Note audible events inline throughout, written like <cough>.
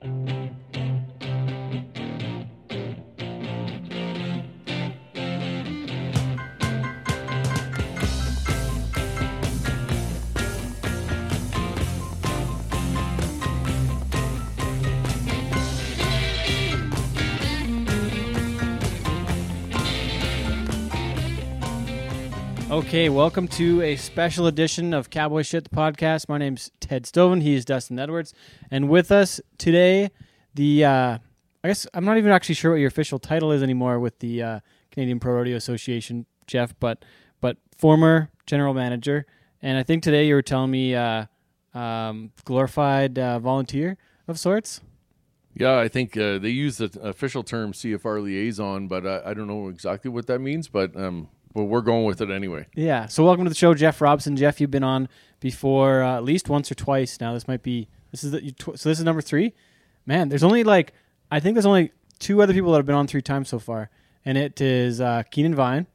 thank you Okay, welcome to a special edition of Cowboy Shit the podcast. My name's Ted Stovin. He is Dustin Edwards, and with us today, the uh, I guess I'm not even actually sure what your official title is anymore with the uh, Canadian Pro Rodeo Association, Jeff, but but former general manager, and I think today you were telling me uh, um, glorified uh, volunteer of sorts. Yeah, I think uh, they use the official term CFR liaison, but I, I don't know exactly what that means. But um, well, we're going with it anyway. Yeah. So welcome to the show, Jeff Robson. Jeff, you've been on before uh, at least once or twice now. This might be this is the, you tw- so this is number three. Man, there's only like I think there's only two other people that have been on three times so far, and it is uh, Keenan Vine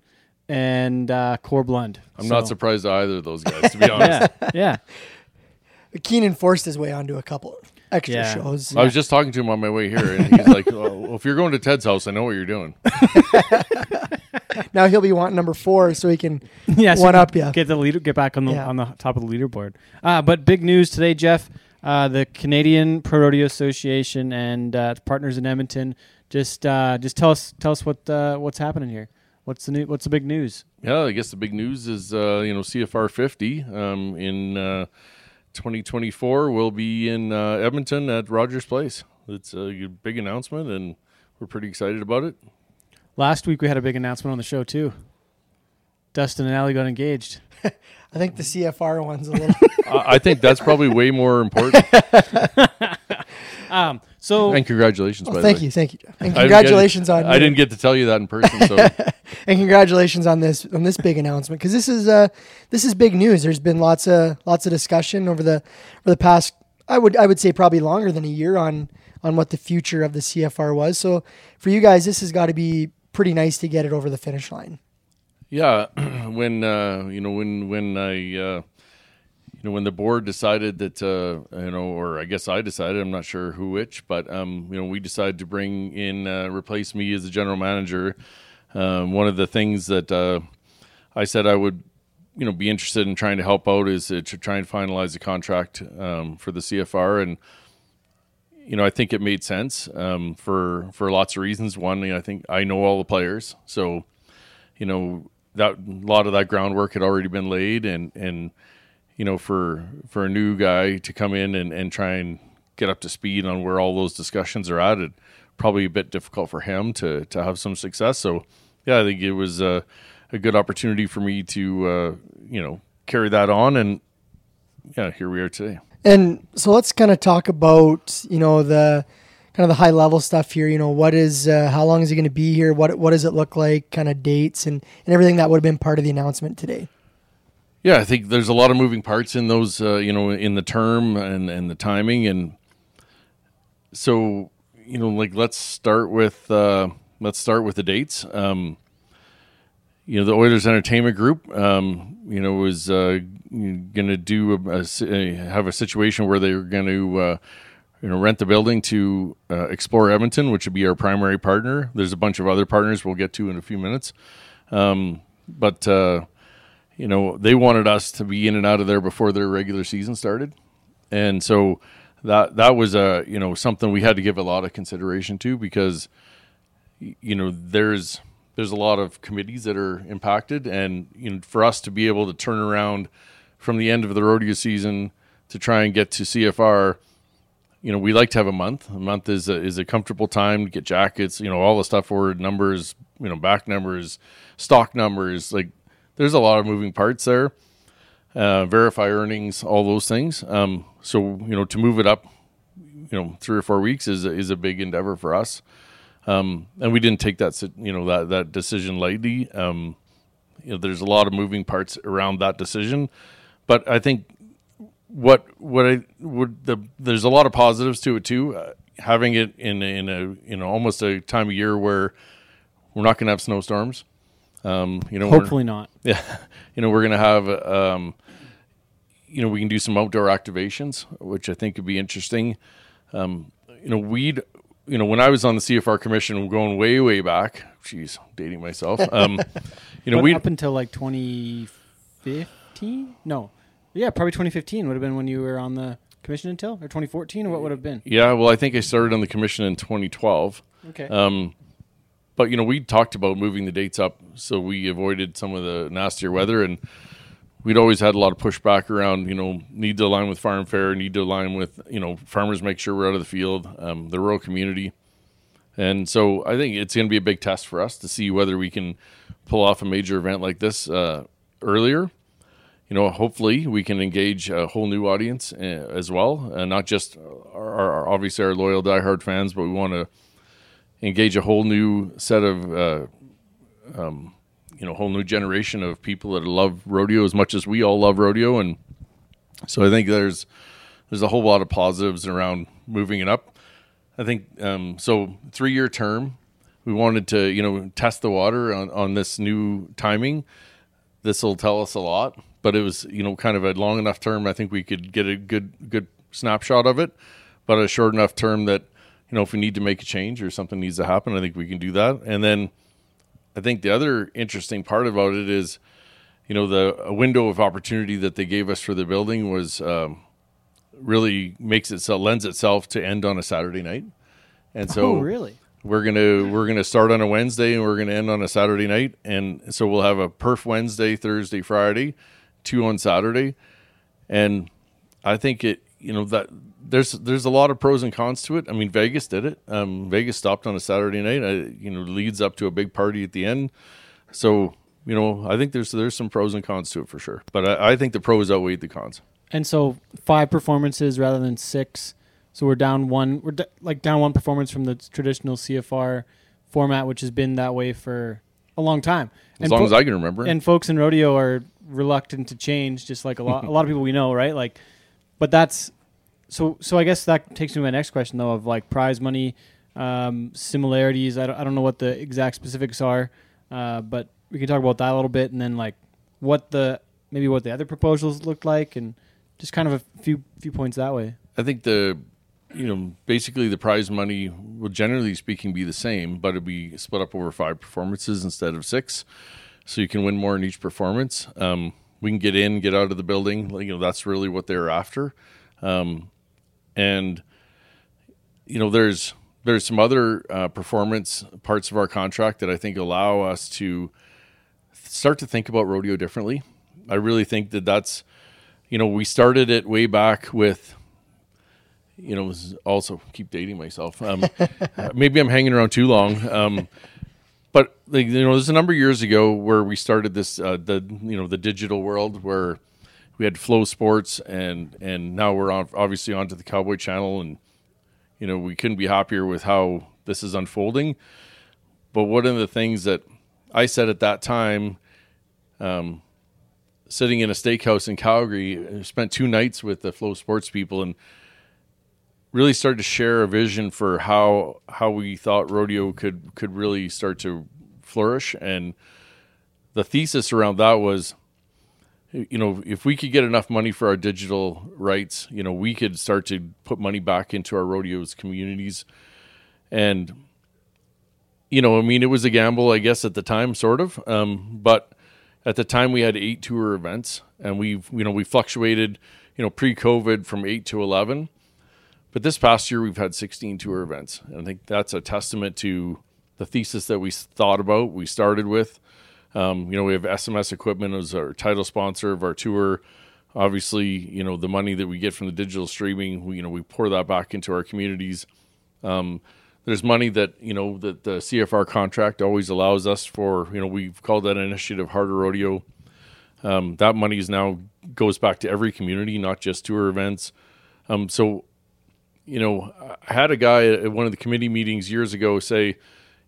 and uh, Core Blund. I'm So- not surprised at either of those guys, to be <laughs> honest. Yeah, yeah. <laughs> Keenan forced his way onto a couple extra Yeah. shows. I was just talking to him on my way here, and he's like, <laughs> well, "If you're going to Ted's house, I know what you're doing." <laughs> Now he'll be wanting number four so he can <laughs> yeah, so one up you. Get the leader, get back on the Yeah. on the top of the leaderboard. Uh, but big news today, Jeff. Uh, the Canadian Pro Rodeo Association and uh, partners in Edmonton. Just uh, just tell us tell us what uh, what's happening here. What's the new, What's the big news? Yeah, I guess the big news is uh, you know CFR 50 um, in uh, 2024 will be in uh, Edmonton at Rogers Place. It's a big announcement, and we're pretty excited about it. Last week we had a big announcement on the show too. Dustin and Allie got engaged. <laughs> I think the CFR one's a little. <laughs> I I think that's probably way more important. <laughs> Um, so And congratulations, by Oh, the thank way. you, thank you, and I get- congratulations on. I didn't get to tell you that in person, so and congratulations on this on this big announcement because this is uh this is big news. There's been lots of lots of discussion over the over the past. I would I would say probably longer than a year on on what the future of the CFR was. So for you guys, this has got to be pretty nice to get it over the finish line. Yeah, <clears throat> when uh, you know when when I uh, you know when the board decided that uh, you know, or I guess I decided, I'm not sure who which, but um, you know we decided to bring in uh, replace me as the general manager. Um, one of the things that uh, I said I would you know be interested in trying to help out is to try and finalize the contract um, for the CFR and you know, I think it made sense um, for for lots of reasons. One, you know, I think I know all the players, so you know that a lot of that groundwork had already been laid, and and you know for for a new guy to come in and, and try and get up to speed on where all those discussions are at, it probably a bit difficult for him to to have some success. So yeah, I think it was a, a good opportunity for me to uh, you know carry that on, and yeah, here we are today. And so let's kind of talk about you know the kind of the high level stuff here. You know what is uh, how long is he going to be here? What what does it look like? Kind of dates and and everything that would have been part of the announcement today. Yeah, I think there's a lot of moving parts in those, uh, you know, in the term and, and the timing. And so, you know, like let's start with, uh, let's start with the dates. Um, you know, the Oilers Entertainment Group, um, you know, was uh, going to do a, a have a situation where they're going to, uh, you know, rent the building to uh, Explore Edmonton, which would be our primary partner. There's a bunch of other partners we'll get to in a few minutes, um, but uh, you know, they wanted us to be in and out of there before their regular season started, and so that that was a you know something we had to give a lot of consideration to because you know there's there's a lot of committees that are impacted, and you know for us to be able to turn around from the end of the rodeo season to try and get to CFR. You know, we like to have a month. A month is a, is a comfortable time to get jackets. You know, all the stuff for numbers. You know, back numbers, stock numbers. Like, there's a lot of moving parts there. Uh, verify earnings, all those things. Um, so you know, to move it up, you know, three or four weeks is is a big endeavor for us. Um, and we didn't take that you know that that decision lightly. Um, you know, there's a lot of moving parts around that decision, but I think what what I would the there's a lot of positives to it too. Uh, having it in in a you know almost a time of year where we're not going to have snowstorms. Um, you know, hopefully not. <laughs> yeah, you know, we're gonna have, um, you know, we can do some outdoor activations, which I think could be interesting. Um, you know, we'd, you know, when I was on the CFR commission, going way, way back, geez, dating myself. Um, <laughs> you know, we up until like 2015? No. Yeah, probably 2015 would have been when you were on the commission until, or 2014, or what would have been? yeah, well, I think I started on the commission in 2012. Okay. Um, but you know, we talked about moving the dates up so we avoided some of the nastier weather, and we'd always had a lot of pushback around. You know, need to align with farm fair, need to align with you know farmers, make sure we're out of the field, um, the rural community, and so I think it's going to be a big test for us to see whether we can pull off a major event like this uh, earlier. You know, hopefully we can engage a whole new audience uh, as well, uh, not just our, our obviously our loyal diehard fans, but we want to engage a whole new set of uh, um, you know whole new generation of people that love rodeo as much as we all love rodeo. And so i think there's there's a whole lot of positives around moving it up. I think um, so three year term we wanted to you know test the water on, on this new timing this will tell us a lot but it was you know kind of a long enough term i think we could get a good good snapshot of it but a short enough term that you know if we need to make a change or something needs to happen i think we can do that and then I think the other interesting part about it is, you know, the a window of opportunity that they gave us for the building was um, really makes itself lends itself to end on a Saturday night, and so oh, really? We're gonna we're gonna start on a Wednesday and we're gonna end on a Saturday night, and so we'll have a perf Wednesday, Thursday, Friday, two on Saturday, and I think it you know that there's there's a lot of pros and cons to it. I mean, Vegas did it. Um, Vegas stopped on a Saturday night. I, you know, leads up to a big party at the end. So you know, I think there's there's some pros and cons to it for sure. But I, I think the pros outweigh the cons. And so five performances rather than six. So we're down one. We're d- like down one performance from the traditional CFR format, which has been that way for a long time. As And long fo- as I can remember. and folks in rodeo are reluctant to change, just like a lot a lot of people we know, right? Like, but that's so. So I guess that takes me to my next question, though, of like prize money um, similarities. I don't, I don't know what the exact specifics are, uh, but we can talk about that a little bit, and then like what the maybe what the other proposals looked like, and just kind of a few few points that way. I think the you know basically the prize money will generally speaking be the same, but it'll be split up over five performances instead of six, so you can win more in each performance. Um, we can get in, get out of the building. You know that's really what they're after, um, and you know there's there's some other uh, performance parts of our contract that I think allow us to start to think about rodeo differently. I really think that that's you know we started it way back with you know, also keep dating myself. Um, <laughs> maybe I'm hanging around too long. Um, but like, you know, there's a number of years ago where we started this, uh, the you know, the digital world where we had FloSports, and and now we're on obviously onto the Cowboy Channel, and you know, we couldn't be happier with how this is unfolding. But one of the things that I said at that time, um, sitting in a steakhouse in Calgary, I spent two nights with the FloSports people, and really started to share a vision for how how we thought rodeo could could really start to flourish. And the thesis around that was you know if we could get enough money for our digital rights you know we could start to put money back into our rodeos communities. And you know i mean it was a gamble i guess at the time sort of. Um, but at the time we had eight tour events and we've you know we fluctuated you know pre-covid from 8 to 11 but this past year, we've had 16 tour events. And I think that's a testament to the thesis that we thought about, we started with. Um, you know, we have SMS Equipment as our title sponsor of our tour. Obviously, you know, the money that we get from the digital streaming, we, you know, we pour that back into our communities. Um, there's money that, you know, that the CFR contract always allows us for, you know, we've called that initiative Harder Rodeo. Um, that money is now goes back to every community, not just tour events. Um, so you know, I had a guy at one of the committee meetings years ago say, you,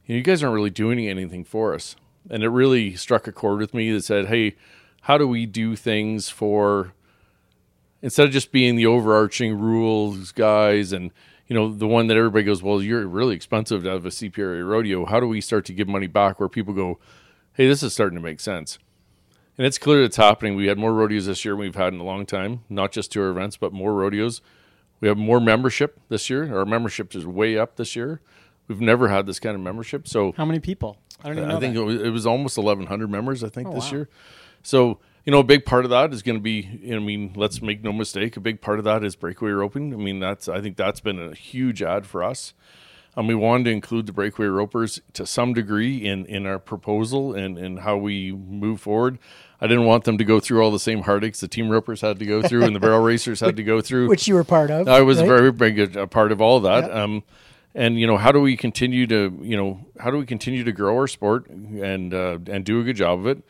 know, you guys aren't really doing anything for us. And it really struck a chord with me that said, hey, how do we do things for, instead of just being the overarching rules guys and, you know, the one that everybody goes, well, you're really expensive to have a CPRA rodeo. How do we start to give money back where people go, hey, this is starting to make sense? And it's clear it's happening. We had more rodeos this year than we've had in a long time, not just tour events, but more rodeos We have more membership this year. Our membership is way up this year. We've never had this kind of membership. So How many people? I don't even know. I think that. it was, it was almost 1,100 members. I think Oh, this wow. year. So you know, a big part of that is going to be. I mean, let's make no mistake. A big part of that is breakaway roping. I mean, that's. I think that's been a huge ad for us. And we wanted to include the breakaway ropers to some degree in, in our proposal and, and how we move forward. I didn't want them to go through all the same heartaches the team ropers had to go through and the barrel <laughs> racers had to go through. which you were part of. I was right? very big a, a part of all of that. Um, and you know, how do we continue to you know how do we continue to grow our sport and uh, and do a good job of it,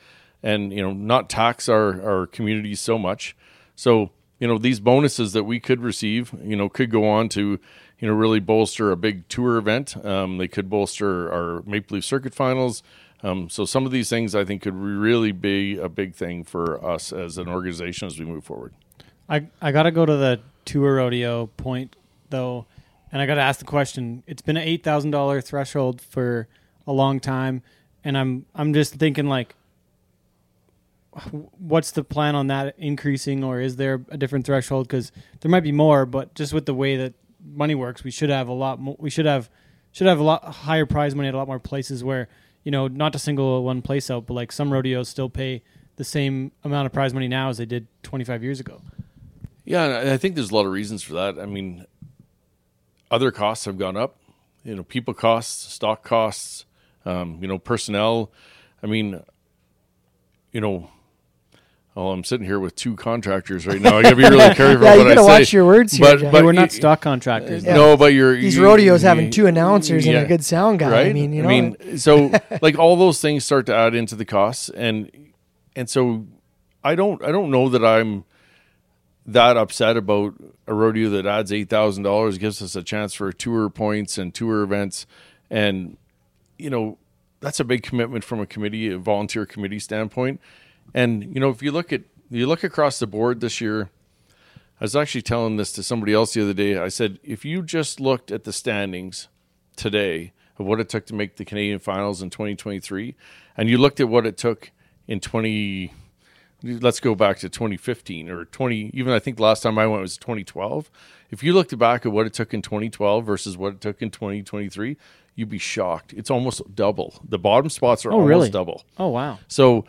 and you know not tax our our communities so much. So you know these bonuses that we could receive, you know, could go on to you know really bolster a big tour event. Um, they could bolster our Maple Leaf Circuit Finals. Um, so some of these things I think could really be a big thing for us as an organization as we move forward. I I gotta go to the tour rodeo point though, and I gotta ask the question. It's been an eight thousand dollar threshold for a long time, and I'm I'm just thinking like, what's the plan on that increasing, or is there a different threshold? Because there might be more, but just with the way that money works, we should have a lot more. We should have should have a lot higher prize money at a lot more places where you know not to single one place out, but like some rodeos still pay the same amount of prize money now as they did 25 years ago. Yeah, I think there's a lot of reasons for that. I mean, other costs have gone up. You know, people costs, stock costs, um, you know, personnel. I mean, you know, well, I'm sitting here with two contractors right now. I got to be really <laughs> careful Yeah, you I gotta say. watch your words here, But, Jeff. but Hey, we're not stock contractors. Yeah. No, but you're These you- rodeos having two announcers and a good sound guy. right? I mean, you know, I mean, so <laughs> like all those things start to add into the costs, and and so I don't I don't know that I'm that upset about a rodeo that adds eight thousand dollars, gives us a chance for tour points and tour events, and you know that's a big commitment from a committee, a volunteer committee standpoint. And you know, if you look at you look across the board this year, I was actually telling this to somebody else the other day. I said, if you just looked at the standings today of what it took to make the Canadian finals in 2023, and you looked at what it took in 20, let's go back to 2015 or 20, even I think the last time I went was 2012. If you looked back at what it took in 2012 versus what it took in 2023, you'd be shocked. It's almost double. The bottom spots are Oh, almost really? double. Oh wow. So,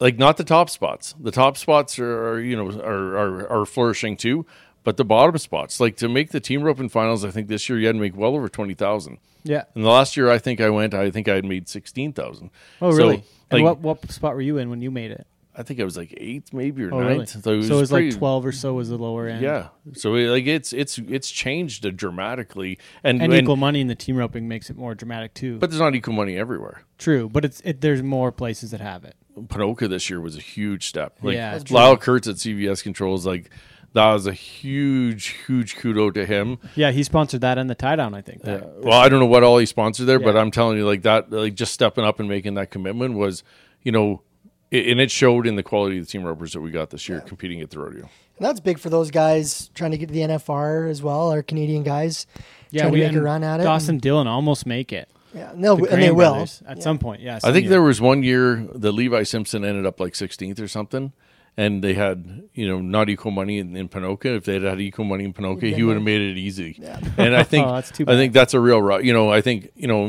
like, not the top spots. The top spots are, are you know are, are are flourishing too, but the bottom spots, like to make the team roping finals, I think this year you had to make well over twenty thousand. Yeah. And the last year I think I went, I think I had made sixteen thousand. Oh really? and like, what what spot were you in when you made it? I think I was like eighth, maybe or Oh really? ninth. So it was, pretty- like 12 or so was the lower end. Yeah. So it, like it's it's it's changed dramatically, and, And, and- equal money in the team roping makes it more dramatic too. but there's not equal money everywhere. True, but it's it, there's more places that have it. Ponoka this year was a huge step. Like Yeah, Lyle Kurtz at CVS Controls, like that was a huge, huge kudo to him. Yeah, he sponsored that and the tie down. I think. Yeah. That- Well, I don't know what all he sponsored there, but I'm telling you, like that, like just stepping up and making that commitment was, you know, it, and it showed in the quality of the team ropers that we got this year competing at the rodeo. and that's big for those guys trying to get to the NFR as well. Our Canadian guys yeah, trying we to make a run at it. Dawson and, Dillon almost make it. Yeah, and, they'll, The and they Graham will. at Yeah. some point. Yeah, I think year. there was one year that Levi Simpson ended up like 16th or something. And they had, you know, not equal money in, in Ponoka. If they had had equal money in Ponoka, he would have made it easy. Yeah. <laughs> And I think, <laughs> Oh, that's too I think that's a real, ro- you know, I think, you know,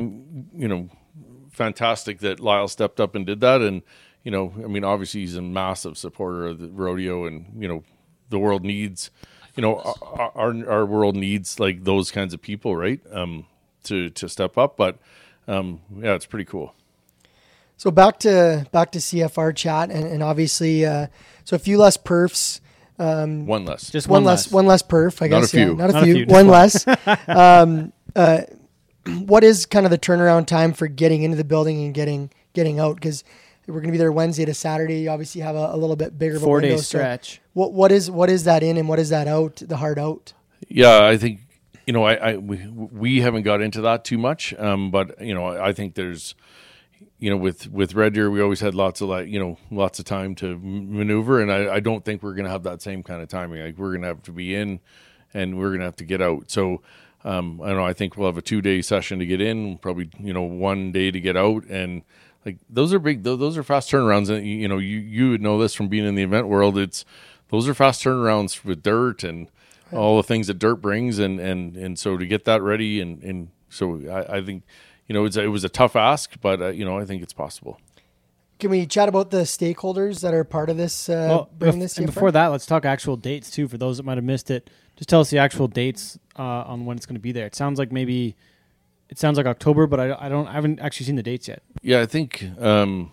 you know, fantastic that Lyle stepped up and did that. And, you know, I mean, obviously he's a massive supporter of the rodeo and, you know, the world needs, you know, our, our, our world needs like those kinds of people, right? Um, to, to step up. But, um, yeah, it's pretty cool. So back to back to CFR chat, and, and obviously, uh, so a few less perfs, One less. just one, one, less, one less perf. I guess. Not a yeah, few. not a Not a few, few, one one. less. <laughs> um, uh, what is kind of the turnaround time for getting into the building and getting getting out? Because we're going to be there Wednesday to Saturday. You obviously have a, a little bit bigger of a four window, day so stretch. what what is what is that in and what is that out? The hard out. Yeah, I think you know, I, I we, we haven't got into that too much, um, but you know, I think there's, you know, with with Red Deer, we always had lots of like, you know, lots of time to maneuver, and I, I don't think we're going to have that same kind of timing. Like we're going to have to be in, and we're going to have to get out. So. Um, I know. I think we'll have a two day session to get in, probably you know one day to get out, and like those are big. Those are fast turnarounds, and you know you you would know this from being in the event world. It's those are fast turnarounds with dirt and all the things that dirt brings, and and and so to get that ready, and and so I, I think, you know, it's it was a tough ask, but uh, you know, I think it's possible. Can we chat about the stakeholders that are part of this? Uh, Well, bringing bef- this and CFR? before that, let's talk actual dates too. For those that might have missed it, just tell us the actual dates uh, on when it's going to be there. It sounds like maybe it sounds like October, but I, I don't I haven't actually seen the dates yet. Yeah, I think um,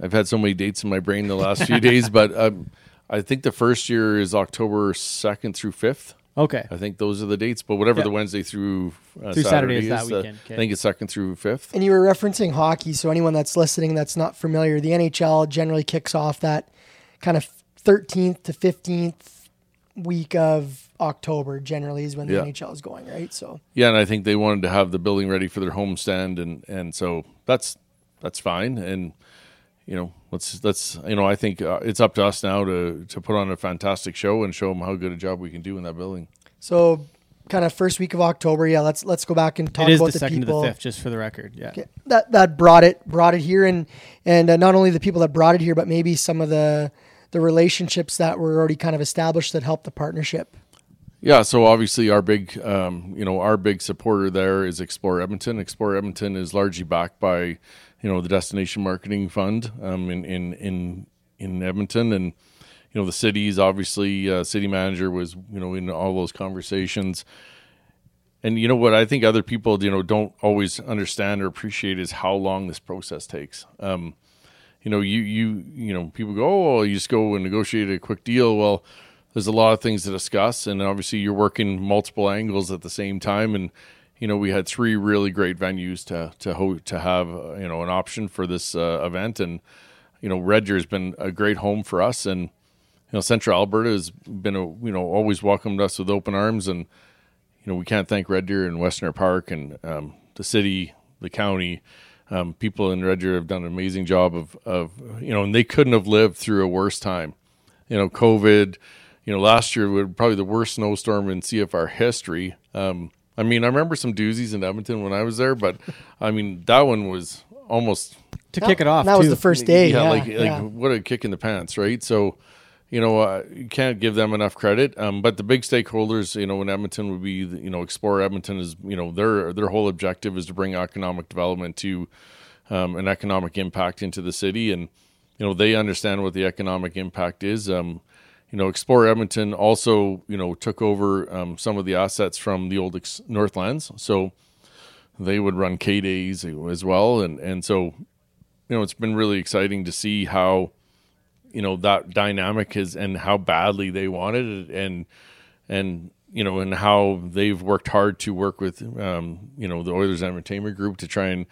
I've had so many dates in my brain the last few <laughs> days, but um, I think the first year is October second through fifth. Okay, I think those are the dates, but whatever Yeah. the Wednesday through, uh, Through Saturday is that uh, weekend, okay. I think it's second through fifth. And you were referencing hockey, so anyone that's listening that's not familiar, the NHL generally kicks off that kind of 13th to 15th week of October. Generally, is when the Yeah. NHL is going, right? So Yeah, and I think they wanted to have the building ready for their homestand, and and so that's that's fine. And you know, let's let's you know, I think uh, it's up to us now to to put on a fantastic show and show them how good a job we can do in that building. So, kind of first week of October. Yeah, let's let's go back and talk it is about the the, second people to the fifth, just for the record. Yeah. Okay. that that brought it brought it here, and and uh, not only the people that brought it here, but maybe some of the the relationships that were already kind of established that helped the partnership. Yeah, so obviously our big, um, you know, our big supporter there is Explore Edmonton. Explore Edmonton is largely backed by, you know, the Destination Marketing Fund um, in in in in Edmonton, and you know the city's obviously uh, city manager was you know in all those conversations. And you know what I think other people you know don't always understand or appreciate is how long this process takes. Um, you know, you you you know, people go, oh, you just go and negotiate a quick deal. Well, there's a lot of things to discuss, and obviously you're working multiple angles at the same time. And you know, we had three really great venues to to ho- to have uh, you know an option for this uh, event, and you know, Red Deer has been a great home for us, and you know, Central Alberta has been a you know always welcomed us with open arms, and you know, we can't thank Red Deer and Westerner Park and um, the city, the county. Um, people in Red Deer have done an amazing job of, of, you know, and they couldn't have lived through a worse time. You know, COVID, you know, last year was probably the worst snowstorm in CFR history. Um, I mean, I remember some doozies in Edmonton when I was there, but I mean, that one was almost To kick it off, That was the first day. Yeah, like yeah. like what a kick in the pants, right? So, you know, uh, you can't give them enough credit. Um, but the big stakeholders, you know, in Edmonton would be, you know, Explore Edmonton is, you know, their their whole objective is to bring economic development to um, an economic impact into the city, and you know, they understand what the economic impact is. Um, you know, Explore Edmonton also, you know, took over um, some of the assets from the old ex- Northlands, so they would run K days as well, and and so you know, it's been really exciting to see how, you know, that dynamic is and how badly they wanted it and, and, you know, and how they've worked hard to work with, um, you know, the Oilers Entertainment Group to try and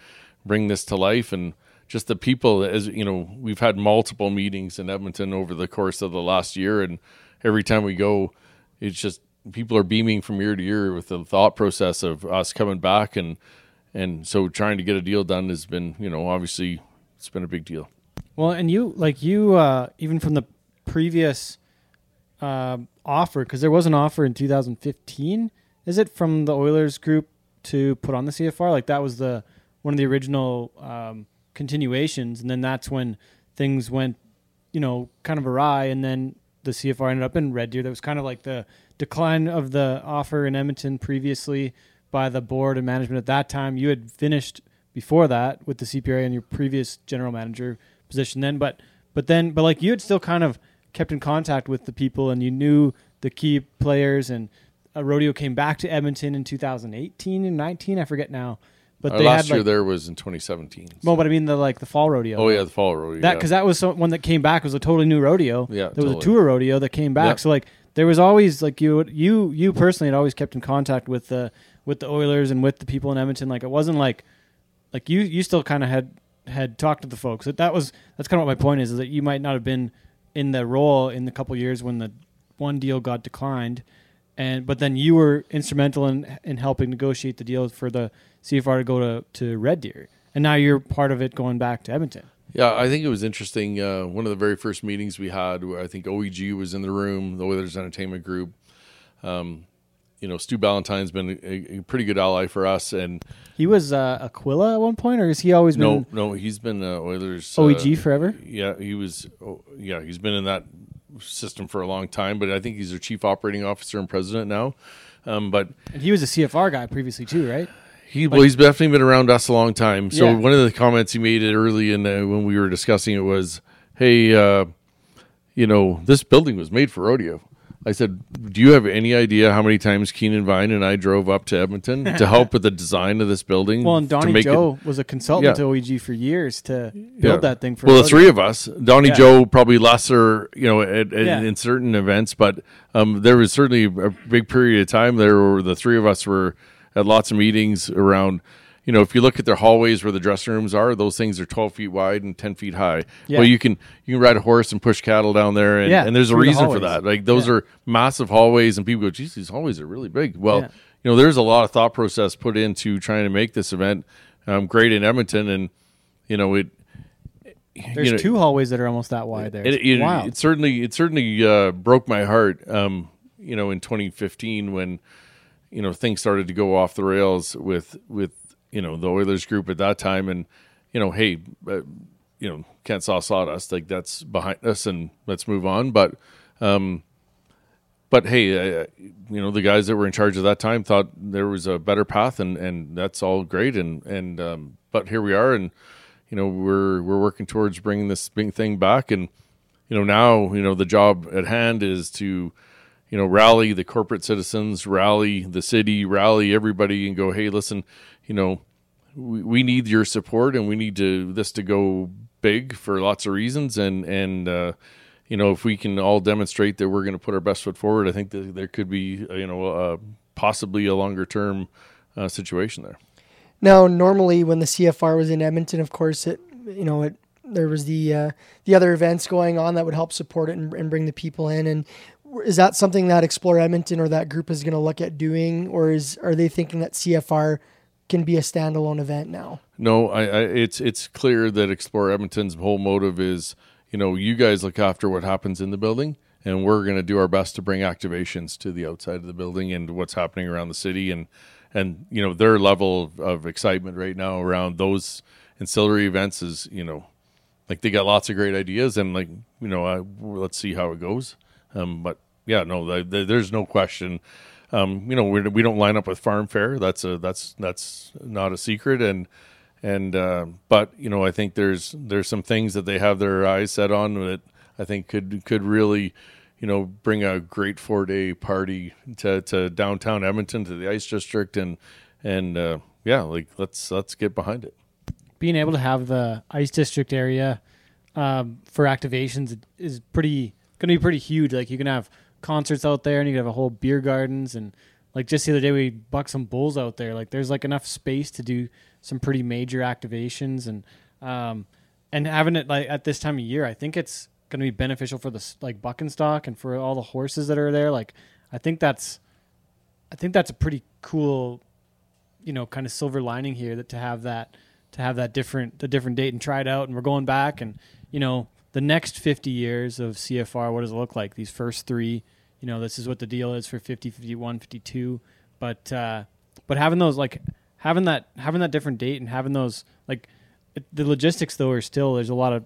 bring this to life. And just the people, as you know, we've had multiple meetings in Edmonton over the course of the last year. And every time we go, it's just people are beaming from year to year with the thought process of us coming back. And, and so trying to get a deal done has been, you know, obviously it's been a big deal. Well, and you like you uh, even from the previous um offer because there was an offer in 2015. Is it from the Oilers group to put on the CFR? Like that was the one of the original um, continuations, and then that's when things went, you know, kind of awry, and then the CFR ended up in Red Deer. That was kind of like the decline of the offer in Edmonton previously by the board and management at that time. You had finished before that with the CPRA and your previous general manager position then, but but then but like you had still kind of kept in contact with the people and you knew the key players and a rodeo came back to Edmonton in 2018 and 19 I forget now but Our they last had year like there was in 2017. so- well but I mean the like the fall rodeo oh yeah, the fall rodeo. that yeah. because that was so, one that came back was a totally new rodeo. Yeah, there was a tour rodeo that came back. Yep. So like there was always like you you you personally had always kept in contact with the with the Oilers and with the people in Edmonton. Like it wasn't like like you you still kind of had had talked to the folks. That that was that's kind of what my point is is that you might not have been in the role in the couple years when the one deal got declined. And but then you were instrumental in in helping negotiate the deal for the CFR to go to, to Red Deer, and now you're part of it going back to Edmonton. Yeah, I think it was interesting. Uh, one of the very first meetings we had, where I think OEG was in the room, the Oilers Entertainment Group. Um, you know, Stu Ballantyne's been a, a pretty good ally for us, and He was uh, Aquila at one point, or has he always been no, no, he's been uh, Oilers uh, OEG forever? Yeah, he was. Oh, yeah, he's been in that system for a long time, but I think he's their chief operating officer and president now. Um, but And he was a CFR guy previously too, right? he well, he's definitely been around us a long time. So Yeah. one of the comments he made it early in the, when we were discussing it was, "Hey, uh, you know, this building was made for rodeo." I said, "Do you have any idea how many times Keenan Vine and I drove up to Edmonton <laughs> to help with the design of this building? Well, and Donnie make it- Joe was a consultant Yeah. to OEG for years to Yeah. build that thing for. well, the three of us, Donnie Yeah. Joe, probably lesser, you know, at, at, Yeah. in certain events, but um, there was certainly a big period of time there where the three of us were at lots of meetings around. You know, if you look at their hallways where the dressing rooms are, those things are twelve feet wide and ten feet high. Yeah. Well, you can you can ride a horse and push cattle down there, and, Yeah, and there's a through the reason for that. Like those Yeah. are massive hallways, and people go, "Geez, these hallways are really big." Well, Yeah. you know, there's a lot of thought process put into trying to make this event um, great in Edmonton, and you know it. There's you know, two hallways that are almost that wide there. it, it, wild. it certainly it certainly uh, broke my heart. Um, you know, in 2015 when you know things started to go off the rails with with you know the Oilers group at that time, and you know, hey, uh, you know, can't saw sawdust like that's behind us, and let's move on. But um, but hey, uh, you know, the guys that were in charge at that time thought there was a better path, and and that's all great. And and um, but here we are, and you know, we're we're working towards bringing this big thing back, and you know, now you know the job at hand is to you know rally the corporate citizens, rally the city, rally everybody, and go, hey, listen, you know, we, we need your support, and we need to this to go big for lots of reasons, and and uh, you know, if we can all demonstrate that we're going to put our best foot forward, I think that there could be, uh, you know, uh, possibly a longer term uh, situation there. Now, normally when the CFR was in Edmonton, of course, it you know it there was the uh, the other events going on that would help support it and, and bring the people in. And is that something that Explore Edmonton or that group is going to look at doing, or is are they thinking that CFR can be a standalone event now? No, I, I it's it's clear that Explore Edmonton's whole motive is, you know, you guys look after what happens in the building, and we're going to do our best to bring activations to the outside of the building and what's happening around the city, and and you know their level of, of excitement right now around those ancillary events is, you know, like they got lots of great ideas, and like you know, uh, let's see how it goes. Um, but yeah, no, th- th- there's no question. Um, you know, we're, we don't line up with Farm Fair. That's a that's that's not a secret, and and uh, but you know, I think there's there's some things that they have their eyes set on that I think could could really, you know, bring a great four day party to, to downtown Edmonton to the Ice District, and and uh, yeah, like let's let's get behind it. Being able to have the ice district area um, for activations is pretty going to be pretty huge. Like you can have concerts out there, and you have a whole beer gardens, and like just the other day we bucked some bulls out there. Like there's like enough space to do some pretty major activations, and um, and having it like at this time of year, I think it's going to be beneficial for the like bucking stock and for all the horses that are there. Like I think that's I think that's a pretty cool, you know, kind of silver lining here that to have that to have that different the different date and try it out and we're going back and you know the next 50 years of CFR what does it look like? These first 3 you know this is what the deal is for 50 51 52 but uh but having those like having that having that different date and having those like it, the logistics though are still there's a lot of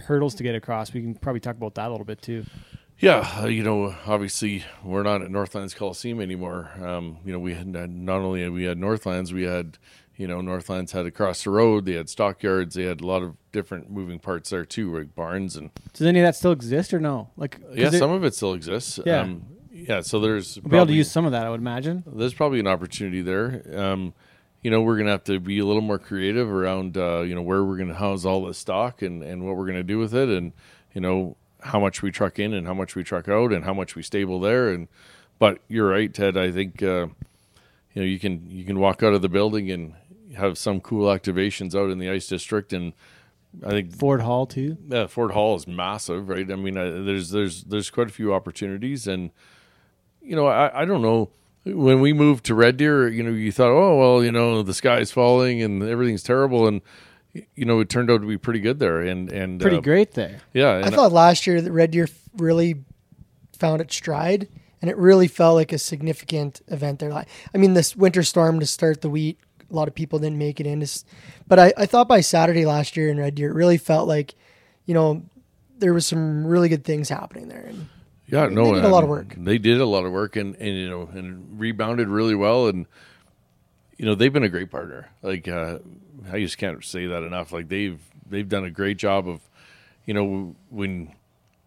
hurdles to get across. We can probably talk about that a little bit too. Yeah, uh, you know, obviously we're not at Northlands Coliseum anymore. Um, you know, we had not only we had Northlands, we had you know Northlands had across the road. They had stockyards. They had a lot of different moving parts there too, like barns and does any of that still exist or no like yeah, some of it still exists. Yeah. um, yeah. So there's we'll be able to use some of that I would imagine there's probably an opportunity there. Um, you know, we're gonna have to be a little more creative around uh, you know where we're gonna house all the stock and and what we're gonna do with it, and you know how much we truck in and how much we truck out and how much we stable there. And but you're right, Ted. I think uh, you know you can you can walk out of the building and have some cool activations out in the ice district and. I think Ford Hall too yeah, Ford Hall is massive, right? I mean, uh, there's there's there's quite a few opportunities, and you know, I, I don't know when we moved to Red Deer, you know, you thought, oh well, you know, the sky's falling and everything's terrible, and you know, it turned out to be pretty good there, and and pretty uh, great there Yeah, I and thought last year that Red Deer really found its stride, and it really felt like a significant event there. Like, I mean, this winter storm to start the wheat, a lot of people didn't make it in. But I, I thought by Saturday last year in Red Deer, it really felt like, you know, there was some really good things happening there. And Yeah, They- no, they did a lot of work. They did a lot of work, and, and you know, and rebounded really well, and you know, they've been a great partner. Like uh, I just can't say that enough. Like they've they've done a great job of, you know, when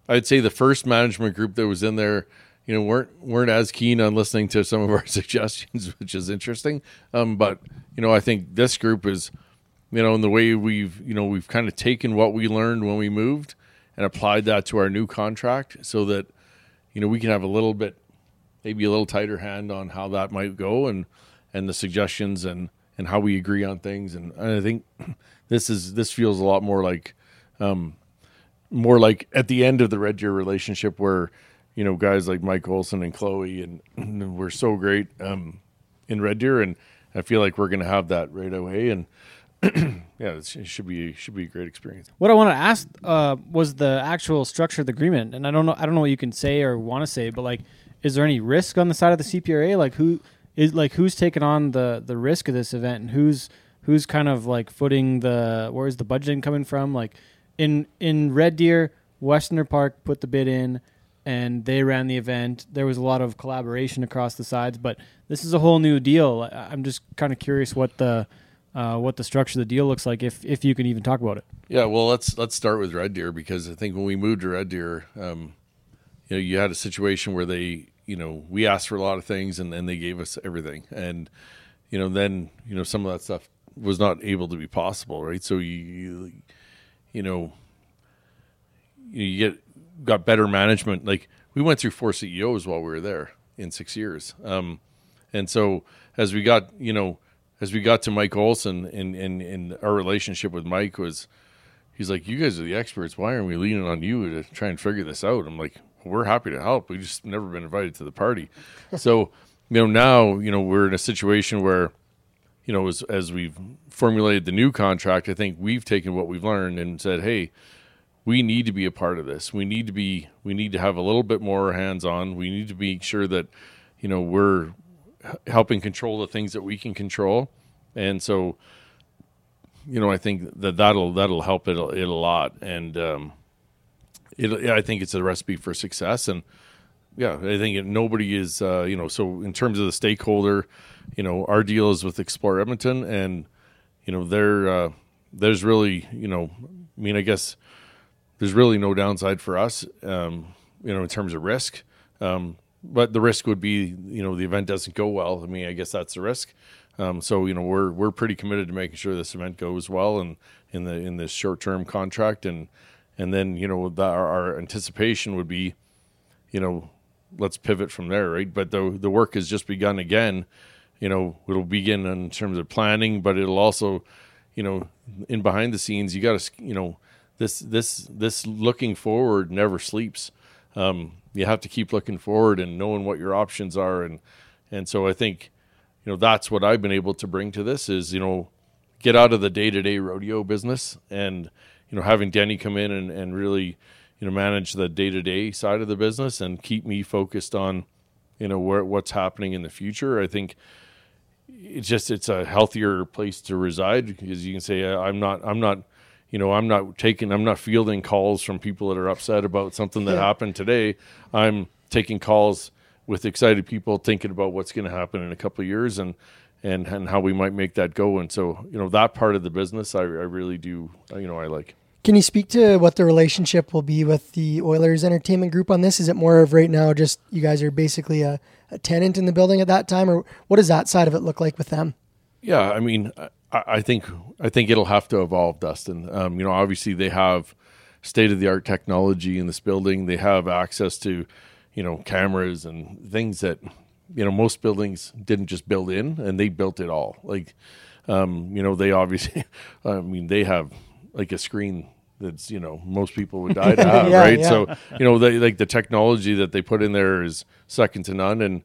I'd say the first management group that was in there, you know, weren't weren't as keen on listening to some of our <laughs> suggestions, which is interesting. Um, but you know, I think this group is, you know, in the way we've you know we've kind of taken what we learned when we moved and applied that to our new contract, so that you know we can have a little bit, maybe a little tighter hand on how that might go and and the suggestions and and how we agree on things. And, and I think <clears throat> this is this feels a lot more like um, more like at the end of the Red Deer relationship where, you know, guys like Mike Olson and Chloe and <clears throat> we're so great um, in Red Deer, and I feel like we're going to have that right away. And <clears throat> yeah, it should be should be a great experience. What I want to ask uh, was the actual structure of the agreement, and I don't know. I don't know what you can say or want to say, but like, is there any risk on the side of the CPRA? Like, who is like who's taking on the the risk of this event, and who's who's kind of like footing the where's the budgeting coming from? Like, in in Red Deer, Westerner Park put the bid in, and they ran the event. There was a lot of collaboration across the sides, but this is a whole new deal. I'm just kind of curious what the uh, what the structure of the deal looks like, if if you can even talk about it. Yeah, well, let's let's start with Red Deer because I think when we moved to Red Deer, um, you know, you had a situation where they, you know, we asked for a lot of things and, then they gave us everything, and you know, then you know some of that stuff was not able to be possible, right? So you, you, you know, you get got better management. Like we went through four CEOs while we were there in six years, um, and so as we got, you know, as we got to Mike Olson and and and our relationship with Mike was he's like, "You guys are the experts. Why aren't we leaning on you to try and figure this out?" I'm like, "We're happy to help. We just never been invited to the party." <laughs> so, you know, now you know we're in a situation where, you know, as as we've formulated the new contract, I think we've taken what we've learned and said, "Hey." We need to be a part of this. We need to be. We need to have a little bit more hands on. We need to be sure that, you know, we're helping control the things that we can control, and so, you know, I think that that'll that'll help it, a- it a lot, and um, it. I think it's a recipe for success, and yeah, I think nobody is. Uh, you know, so in terms of the stakeholder, you know, our deal is with Explore Edmonton, and you know, there uh, there's really, you know, I mean, I guess there's really no downside for us, um, you know, in terms of risk. Um, but the risk would be, you know, the event doesn't go well. I mean, I guess that's the risk. Um, so you know, we're we're pretty committed to making sure this event goes well and in the in this short term contract, and and then you know, the, our, our anticipation would be, you know, let's pivot from there, right? But the the work has just begun again. You know, it'll begin in terms of planning, but it'll also, you know, in behind the scenes, you got to, you know, this this this looking forward never sleeps. Um, you have to keep looking forward and knowing what your options are, and and so I think, you know, that's what I've been able to bring to this is you know, get out of the day to day rodeo business, and you know, having Denny come in and and really, you know, manage the day to day side of the business and keep me focused on, you know, where what's happening in the future. I think it's just it's a healthier place to reside because you can say "Uh, I'm not I'm not you know I'm not taking I'm not fielding calls from people that are upset about something that Yeah. happened today. I'm taking calls with excited people thinking about what's going to happen in a couple of years and and and how we might make that go. And so you know that part of the business I, I really do uh, you know I like. Can you speak to what the relationship will be with the Oilers Entertainment Group on this? Is it more of right now just you guys are basically a, a tenant in the building at that time, or what does that side of it look like with them? Yeah, I mean, I, I think I think it'll have to evolve, Dustin. Um, you know, obviously they have state of the art technology in this building. They have access to, you know, cameras and things that you know most buildings didn't just build in, and they built it all. Like, um, you know, they obviously, <laughs> I mean, they have like a screen that's you know most people would die to <laughs> have, Yeah, right? yeah. So you know, they like the technology that they put in there is second to none, and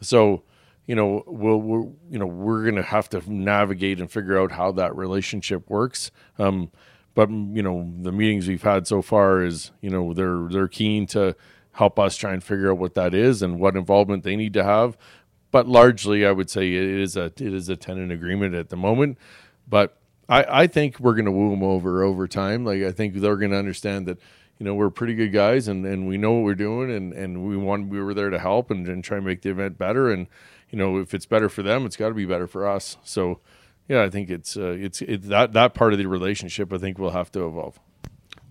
so you know we'll we're, you know we're going to have to navigate and figure out how that relationship works. Um but you know the meetings we've had so far is you know they're they're keen to help us try and figure out what that is and what involvement they need to have. But largely i would say it is a it is a tenant agreement at the moment. But i i think we're going to woo them over over time. Like i think they're going to understand that you know we're pretty good guys and, and we know what we're doing and, and we want we were there to help and, and try and make the event better. And you know if it's better for them it's got to be better for us so yeah I think it's uh, it's it, that that part of the relationship I think will have to evolve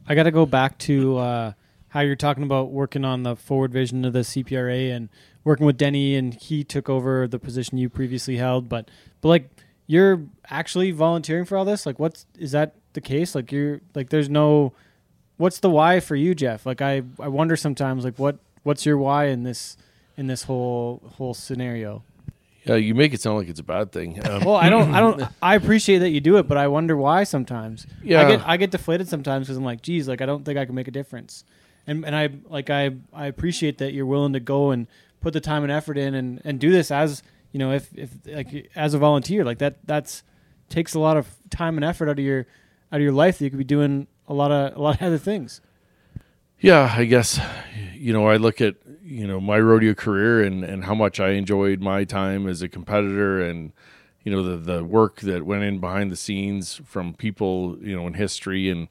I got to go back to uh, how you're talking about working on the forward vision of the CPRA and working with Denny, and he took over the position you previously held. But but like you're actually volunteering for all this. Like, what's is that the case? Like you're like there's no what's the why for you, Jeff? Like I I wonder sometimes like what what's your why in this in this whole whole scenario. yeah you make it sound like it's a bad thing <laughs> um, Well, I don't, I don't, <laughs> I appreciate that you do it, but I wonder why sometimes. Yeah. I get, I get deflated sometimes because I'm like, geez, like I don't think I can make a difference, and and I like I I appreciate that you're willing to go and put the time and effort in and and do this as you know if if like as a volunteer like that that's takes a lot of time and effort out of your out of your life that you could be doing a lot of a lot of <laughs> other things. Yeah, I guess you know I look at you know my rodeo career and and how much I enjoyed my time as a competitor and you know the the work that went in behind the scenes from people you know in history. And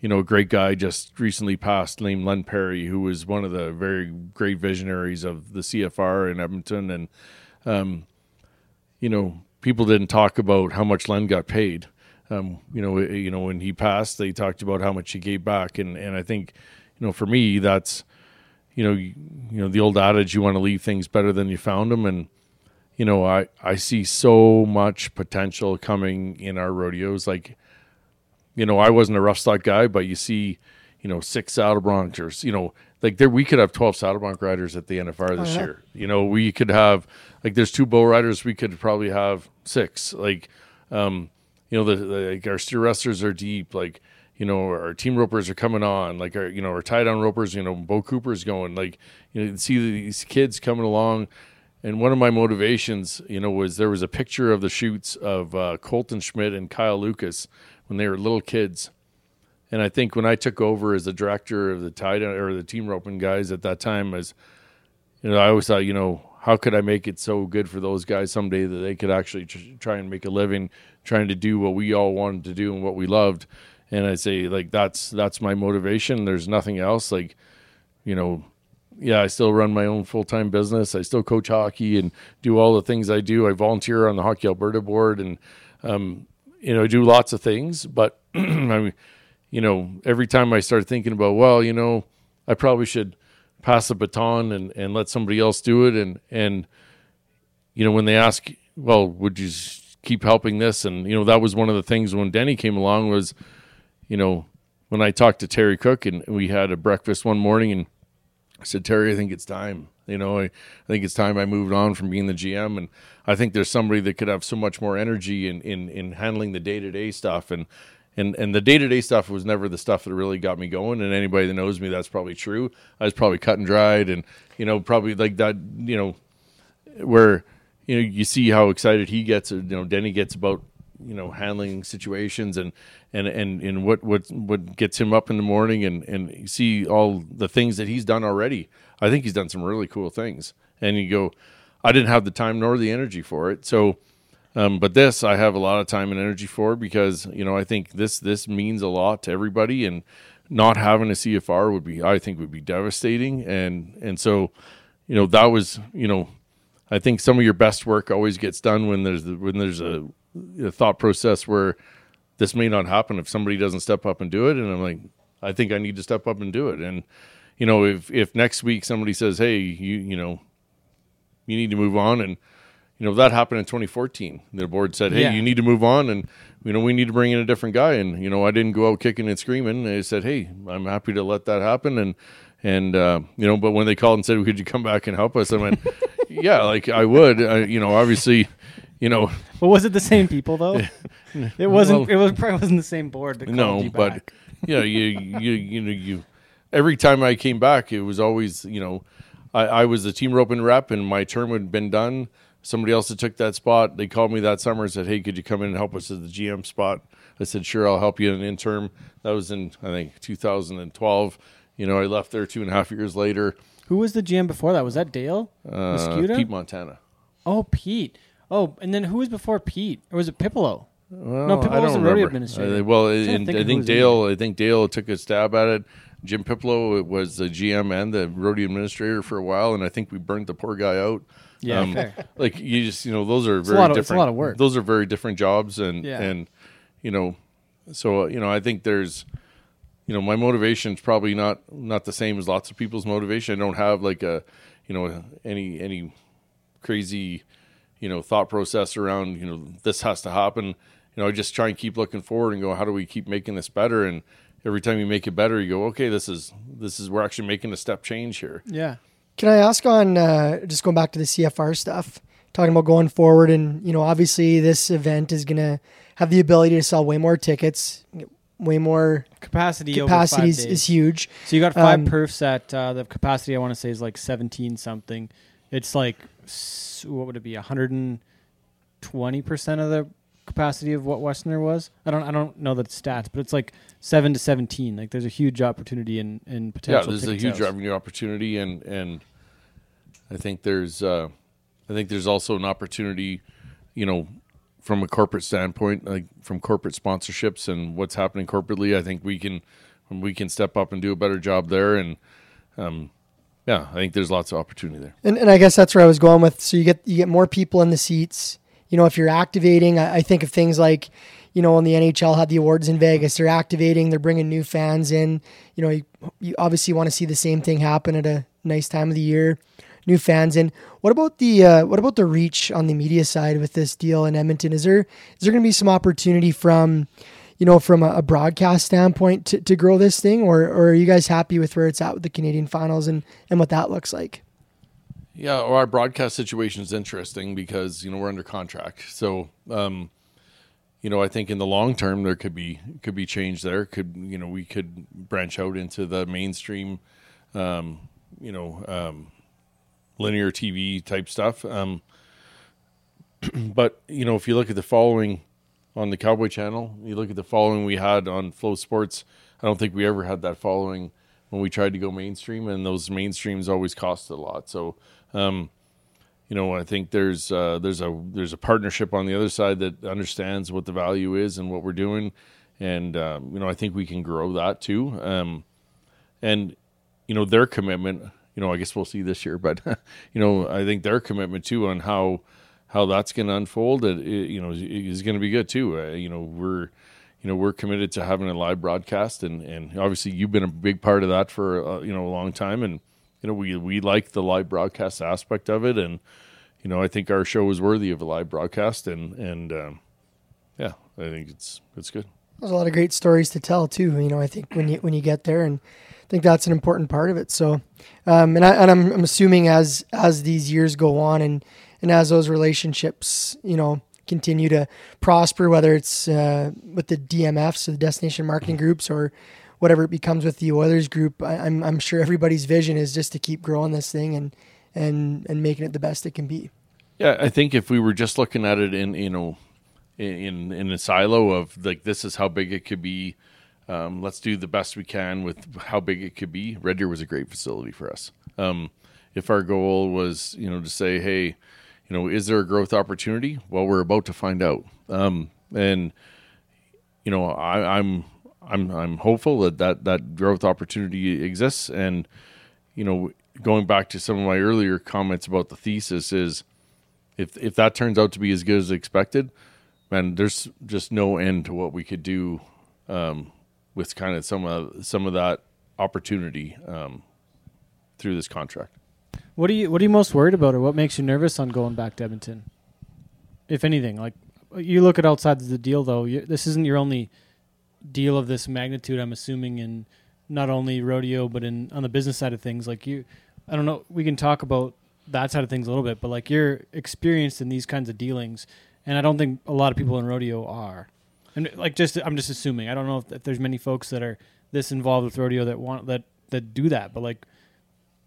you know a great guy just recently passed named Len Perry who was one of the very great visionaries of the CFR in Edmonton. And um, you know people didn't talk about how much Len got paid. Um, you know, you know, when he passed, they talked about how much he gave back, and and I think, you know, for me, that's, you know, you, you know, the old adage, you want to leave things better than you found them, and you know, I I see so much potential coming in our rodeos. Like, you know, I wasn't a rough stock guy, but you see, you know, six saddle broncos, you know, like there we could have twelve saddle bronc riders at the NFR this yeah. year. You know, we could have like there's two bow riders, we could probably have six. Like, um, you know, the, the like our steer wrestlers are deep. Like, you know, our team ropers are coming on. Like our, you know, our tie down ropers. You know, Bo Cooper's going. Like, you know, see these kids coming along. And one of my motivations, you know, was there was a picture of the chutes of uh, Kolton Schmidt and Kyle Lucas when they were little kids. And I think when I took over as the director of the tie down or the team roping guys at that time, as you know, I always thought, you know, how could I make it so good for those guys someday that they could actually tr- try and make a living trying to do what we all wanted to do and what we loved. And I say like that's that's my motivation. There's nothing else. Like, you know, yeah, I still run my own full time business. I still coach hockey and do all the things I do. I volunteer on the Hockey Alberta board and um, you know, I do lots of things. But <clears throat> I you know, every time I start thinking about, well, you know, I probably should pass the baton and, and let somebody else do it and and you know, when they ask, well, would you keep helping this? And you know, that was one of the things when Denny came along was, you know, when I talked to Terry Cook and we had a breakfast one morning and I said, Terry, I think it's time. You know, I, I think it's time I moved on from being the GM, and I think there's somebody that could have so much more energy in in, in handling the day to day stuff, and and and the day to day stuff was never the stuff that really got me going. And anybody that knows me, that's probably true. I was probably cut and dried, and you know, probably like that. You know, where you know you see how excited he gets, or you know, Denny gets about you know handling situations and and and and what what what gets him up in the morning and and you see all the things that he's done already. I think he's done some really cool things. And you go i didn't have the time nor the energy for it. So um, but this i have a lot of time and energy for because you know i think this this means a lot to everybody and not having a cfr would be i think would be devastating. And and so you know that was you know I think some of your best work always gets done when there's when there's a thought process where this may not happen if somebody doesn't step up and do it. And I'm like, I think I need to step up and do it. And you know, if if next week somebody says, hey, you you know, you need to move on, and you know that happened in 2014. The board said, hey, Yeah. you need to move on, and you know we need to bring in a different guy. And you know, I didn't go out kicking and screaming. They said, hey, I'm happy to let that happen, and and uh, you know, but when they called and said, could you come back and help us? I went, <laughs> yeah, like I would. I, you know, obviously, you know, But was it the same people though? <laughs> it wasn't. Well- it was probably wasn't the same board. That no, you but <laughs> yeah, you you <laughs> you know you. Every time I came back, it was always you know, I, I was the team roping rep, and my term had been done. Somebody else had took that spot. They called me that summer and said, "Hey, could you come in and help us at the GM spot?" I said, "Sure, I'll help you in an interim." That was in I think 2012. You know, I left there two and a half years later. who was the GM before that? Was that Dale? Uh, Pete Montana. Oh, Pete. Oh, and then who was before Pete? Or was it Piccolo? Well, No, I was the rodeo administrator. Uh, well, and think I think Dale. I think Dale took a stab at it. Jim Piplo was the GM and the rodeo administrator for a while, and I think we burnt the poor guy out. Yeah, Um, fair. like you just you know those are a very of- it's a different. lot of work. Those are very different jobs, and Yeah. and you know, so uh, you know I think there's you know my motivation is probably not not the same as lots of people's motivation. I don't have like a you know any any crazy you know thought process around you know this has to happen. You know I just try and keep looking forward and go how do we keep making this better and every time you make it better you go okay this is this is we're actually making a step change here. Yeah. Can I ask on uh, just going back to the CFR stuff, talking about going forward, and you know, obviously this event is gonna have the ability to sell way more tickets, way more Capacity, capacity over is, five is huge. So you got five Um, perfs at uh, the capacity. I want to say is like seventeen something. It's like what would it be? hundred and twenty percent of the capacity of what Westerner was. I don't I don't know the stats, but it's like seven to seventeen. Like there's a huge opportunity in in yeah, potential. there's a huge sales. revenue opportunity, and and I think there's uh, I think there's also an opportunity, you know, from a corporate standpoint, like from corporate sponsorships and what's happening corporately. I think we can we can step up and do a better job there, and um, yeah, I think there's lots of opportunity there. And, and I guess that's where I was going with. So you get you get more people in the seats. You know, if you're activating, I, I think of things like, you know, when the NHL had the awards in Vegas, they're activating, they're bringing new fans in. You know, you, you obviously want to see the same thing happen at a nice time of the year, new fans in. What about the uh, what about the reach on the media side with this deal in Edmonton? Is there is there going to be some opportunity from, you know, from a, a broadcast standpoint to, to grow this thing, or, or are you guys happy with where it's at with the Canadian finals and and what that looks like? Yeah, our broadcast situation is interesting because you know we're under contract. So, um, you know, I think in the long term there could be could be change there. Could you know we could branch out into the mainstream, um, you know, um, linear TV type stuff. Um, <clears throat> but you know, if you look at the following on the Cowboy Channel, you look at the following we had on FloSports. I don't think we ever had that following when we tried to go mainstream, and those mainstreams always cost a lot. So, um, you know, I think there's uh, there's a there's a partnership on the other side that understands what the value is and what we're doing, and um, you know, I think we can grow that too. Um, and you know, their commitment. You know, I guess we'll see this year, but <laughs> you know, I think their commitment too on how how that's going to unfold. It, it, you know, is, is going to be good too. Uh, you know, we're you know we're committed to having a live broadcast, and and obviously you've been a big part of that for uh, you know a long time, and you know we we like the live broadcast aspect of it, and you know I think our show is worthy of a live broadcast, and and um, yeah, I think it's it's good. There's a lot of great stories to tell too. You know, I think when you when you get there, and I think that's an important part of it. So, um, and I and I'm, I'm assuming as as these years go on, and and as those relationships, you know, continue to prosper, whether it's uh, with the DMFs, the destination marketing groups, or whatever it becomes with the Oilers group, I, I'm I'm sure everybody's vision is just to keep growing this thing and and and making it the best it can be. Yeah, I think if we were just looking at it in you know in in a silo of like this is how big it could be. Um, let's do the best we can with how big it could be. Red Deer was a great facility for us. Um, if our goal was, you know, to say, hey, you know, is there a growth opportunity? Well, we're about to find out. Um, and you know, I, I'm I'm I'm hopeful that, that that growth opportunity exists. And you know, going back to some of my earlier comments about the thesis is if if that turns out to be as good as expected, man, there's just no end to what we could do um, with kind of some of some of that opportunity um, through this contract. What are you What are you most worried about, or what makes you nervous on going back to Edmonton? If anything, like you look at outside of the deal, though, you, this isn't your only deal of this magnitude. I'm assuming in not only rodeo, but in on the business side of things. Like you, I don't know. We can talk about that side of things a little bit, but like you're experienced in these kinds of dealings, and I don't think a lot of people in rodeo are. And like, just I'm just assuming. I don't know if, if there's many folks that are this involved with rodeo that want that that do that, but like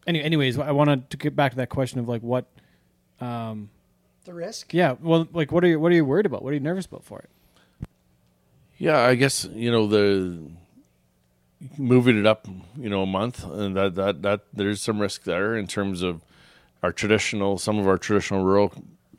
any, anyways, I wanted to get back to that question of like what, um, The risk. yeah, well, like what are you what are you worried about? What are you nervous about for it? Yeah, I guess you know the moving it up, you know, a month, and that that that there's some risk there in terms of our traditional, some of our traditional rural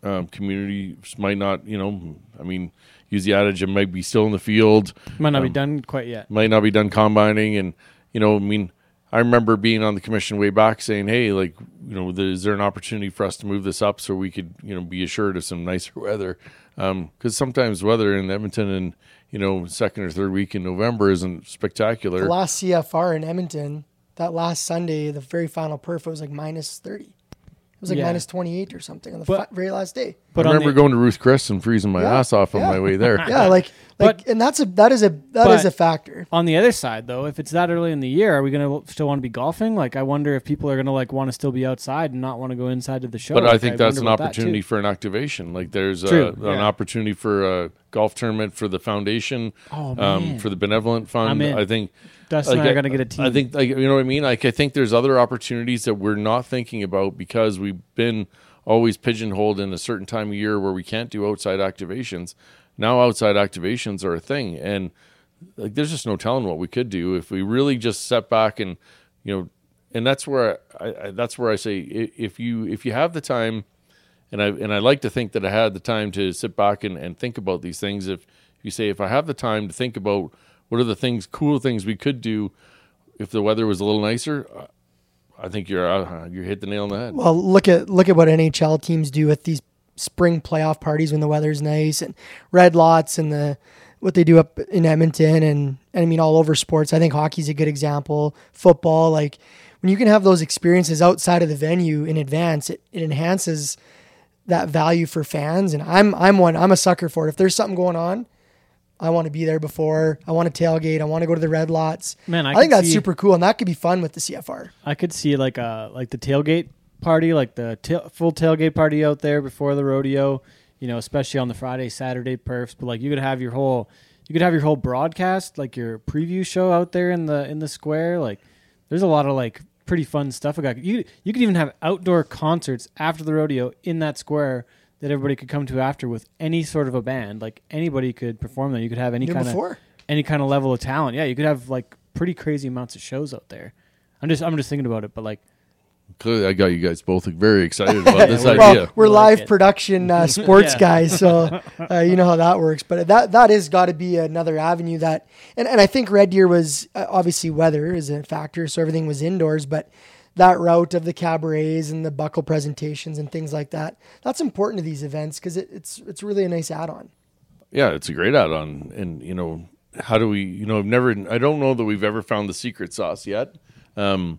um, communities might not, you know, I mean, use the adage, it might be still in the field, Might not be Um, done quite yet. might not be done combining, and you know, I mean, I remember being on the commission way back saying, "Hey, like, you know, is there an opportunity for us to move this up so we could, you know, be assured of some nicer weather?" Um, because sometimes weather in Edmonton and you know second or third week in November isn't spectacular. The last CFR in Edmonton, that last Sunday, the very final perf, was like minus 30. It was like Yeah. minus 28 or something on the But- fi- very last day. But I remember the, going to Ruth Chris and freezing my Yeah, ass off on yeah. my way there. <laughs> Yeah, like like But- and that's a that is a that is a factor. on the other side, though, if it's that early in the year, are we going to still want to be golfing? Like, I wonder if people are going to like want to still be outside and not want to go inside to the show. But I Like, think that's an wonder about that, opportunity for an activation. Like there's a, True, an opportunity for a golf tournament for the foundation, Oh um, for the benevolent I'm fund. in. I think Dustin and like, I are going to get a team. I think like you know what I mean. Like I think there's other opportunities that we're not thinking about because we've been always pigeonholed in a certain time of year where we can't do outside activations. Now outside activations are a thing, and like there's just no telling what we could do if we really just step back and you know. And that's where I, I that's where I say if you if you have the time and I and I like to think that I had the time to sit back and, and think about these things. If you say if I have the time to think about what are the things, cool things we could do, if the weather was a little nicer, I think you're uh, you hit the nail on the head. Well, look at look at what NHL teams do with these spring playoff parties when the weather's nice and red lots and the what they do up in Edmonton and, and I mean all over sports. I think hockey's a good example. Football, like when you can have those experiences outside of the venue in advance, it, it enhances that value for fans. And I'm I'm one I'm a sucker for it. If there's something going on, I want to be there before. I want to tailgate. I want to go to the red lots. Man, I I, think that's see- super cool, and that could be fun with the CFR. I could see like a like the tailgate party, like the tail, full tailgate party out there before the rodeo. You know, especially on the Friday, Saturday perfs. But like you could have your whole you could have your whole broadcast, like your preview show out there in the in the square. Like there's a lot of like pretty fun stuff. You you could even have outdoor concerts after the rodeo in that square that everybody could come to after with any sort of a band. Like anybody could perform there. You could have any Did kind of any kind of level of talent. Yeah, you could have like pretty crazy amounts of shows out there. I'm just I'm just thinking about it, but like Clearly, I got you guys both very excited about <laughs> this we're- idea. Well, we're We like live it. production uh, <laughs> sports Yeah. guys, so <laughs> uh, you know how that works. But that that is got to be another avenue that, and, and I think Red Deer was uh, obviously weather is a factor, so everything was indoors. But that route of the cabarets and the buckle presentations and things like that, that's important to these events because it, it's it's really a nice add-on. yeah, it's a great add-on, and you know, how do we? You know, I've never. I don't know that we've ever found the secret sauce yet. Um,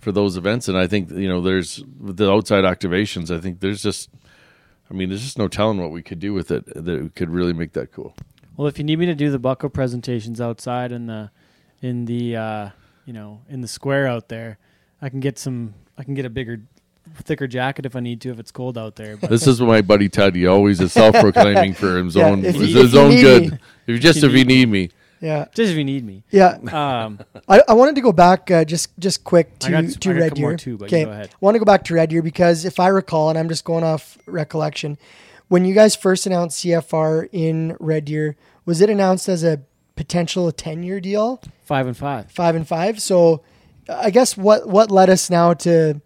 for those events, and I think you know, there's the outside activations. I think there's just, I mean, there's just no telling what we could do with it that could really make that cool. well, if you need me to do the buckle presentations outside in the in the uh, you know in the square out there, I can get some. I can get a bigger, thicker jacket if I need to if it's cold out there. But This is my buddy Ted. He always is self-proclaiming for his <laughs> Yeah, own if his, if own good. me. If just If if you you need me, Yeah, just if you need me. yeah. Um, <laughs> I, I wanted to go back uh, just just quick I to got- to I got Red Deer. too, but you okay. I want to go back to Red Deer because if I recall, and I'm just going off recollection, when you guys first announced CFR in Red Deer, was it announced as a potential 10 year deal, five and five. five and five? So I guess what what led us now to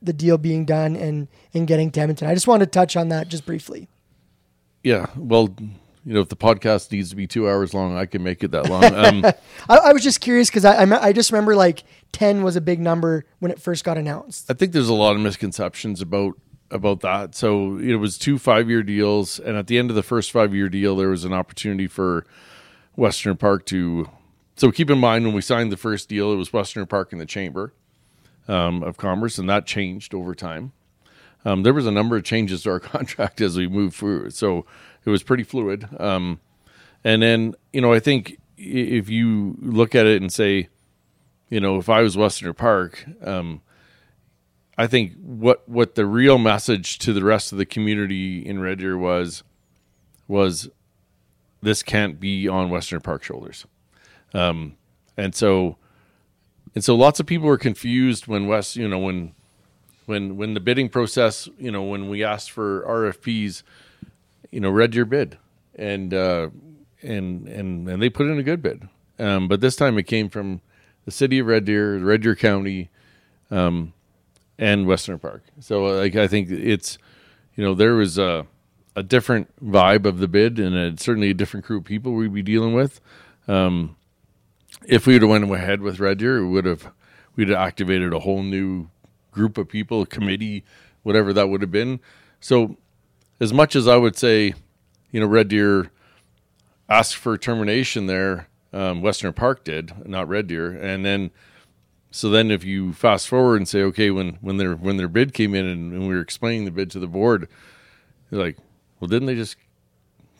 the deal being done and and getting to Edmonton? I just wanted to touch on that just briefly. yeah. Well, you know, if the podcast needs to be two hours long, I can make it that long. Um, <laughs> I, I was just curious because I, I I just remember like 10 was a big number when it first got announced. I think there's a lot of misconceptions about about that. So it was two five year deals, and at the end of the first five year deal, there was an opportunity for Western Park to. So keep in mind when we signed the first deal, it was Western Park and the Chamber um, of Commerce, and that changed over time. Um, there was a number of changes to our <laughs> contract as we moved through, so it was pretty fluid. Um, and then you know, I think if you look at it and say, you know, if I was Western Park, um, I think what what the real message to the rest of the community in Red Deer was was this can't be on Western Park shoulders, um, and so and so lots of people were confused when West you know when when when the bidding process you know when we asked for RFPs, you know Red Deer bid and uh, and and and they put in a good bid, um, but this time it came from the city of Red Deer, Red Deer County and Western Park. So like I think it's you know there was a a different vibe of the bid and a, certainly a different crew of people we'd be dealing with. Um, if we would have went ahead with Red Deer, we would have we'd have activated a whole new group of people, committee, whatever that would have been. So, as much as I would say, you know, Red Deer asked for termination there, um, Western Park did, not Red Deer, and then so then if you fast forward and say, okay, when when their when their bid came in and, and we were explaining the bid to the board, they're like, well, didn't they just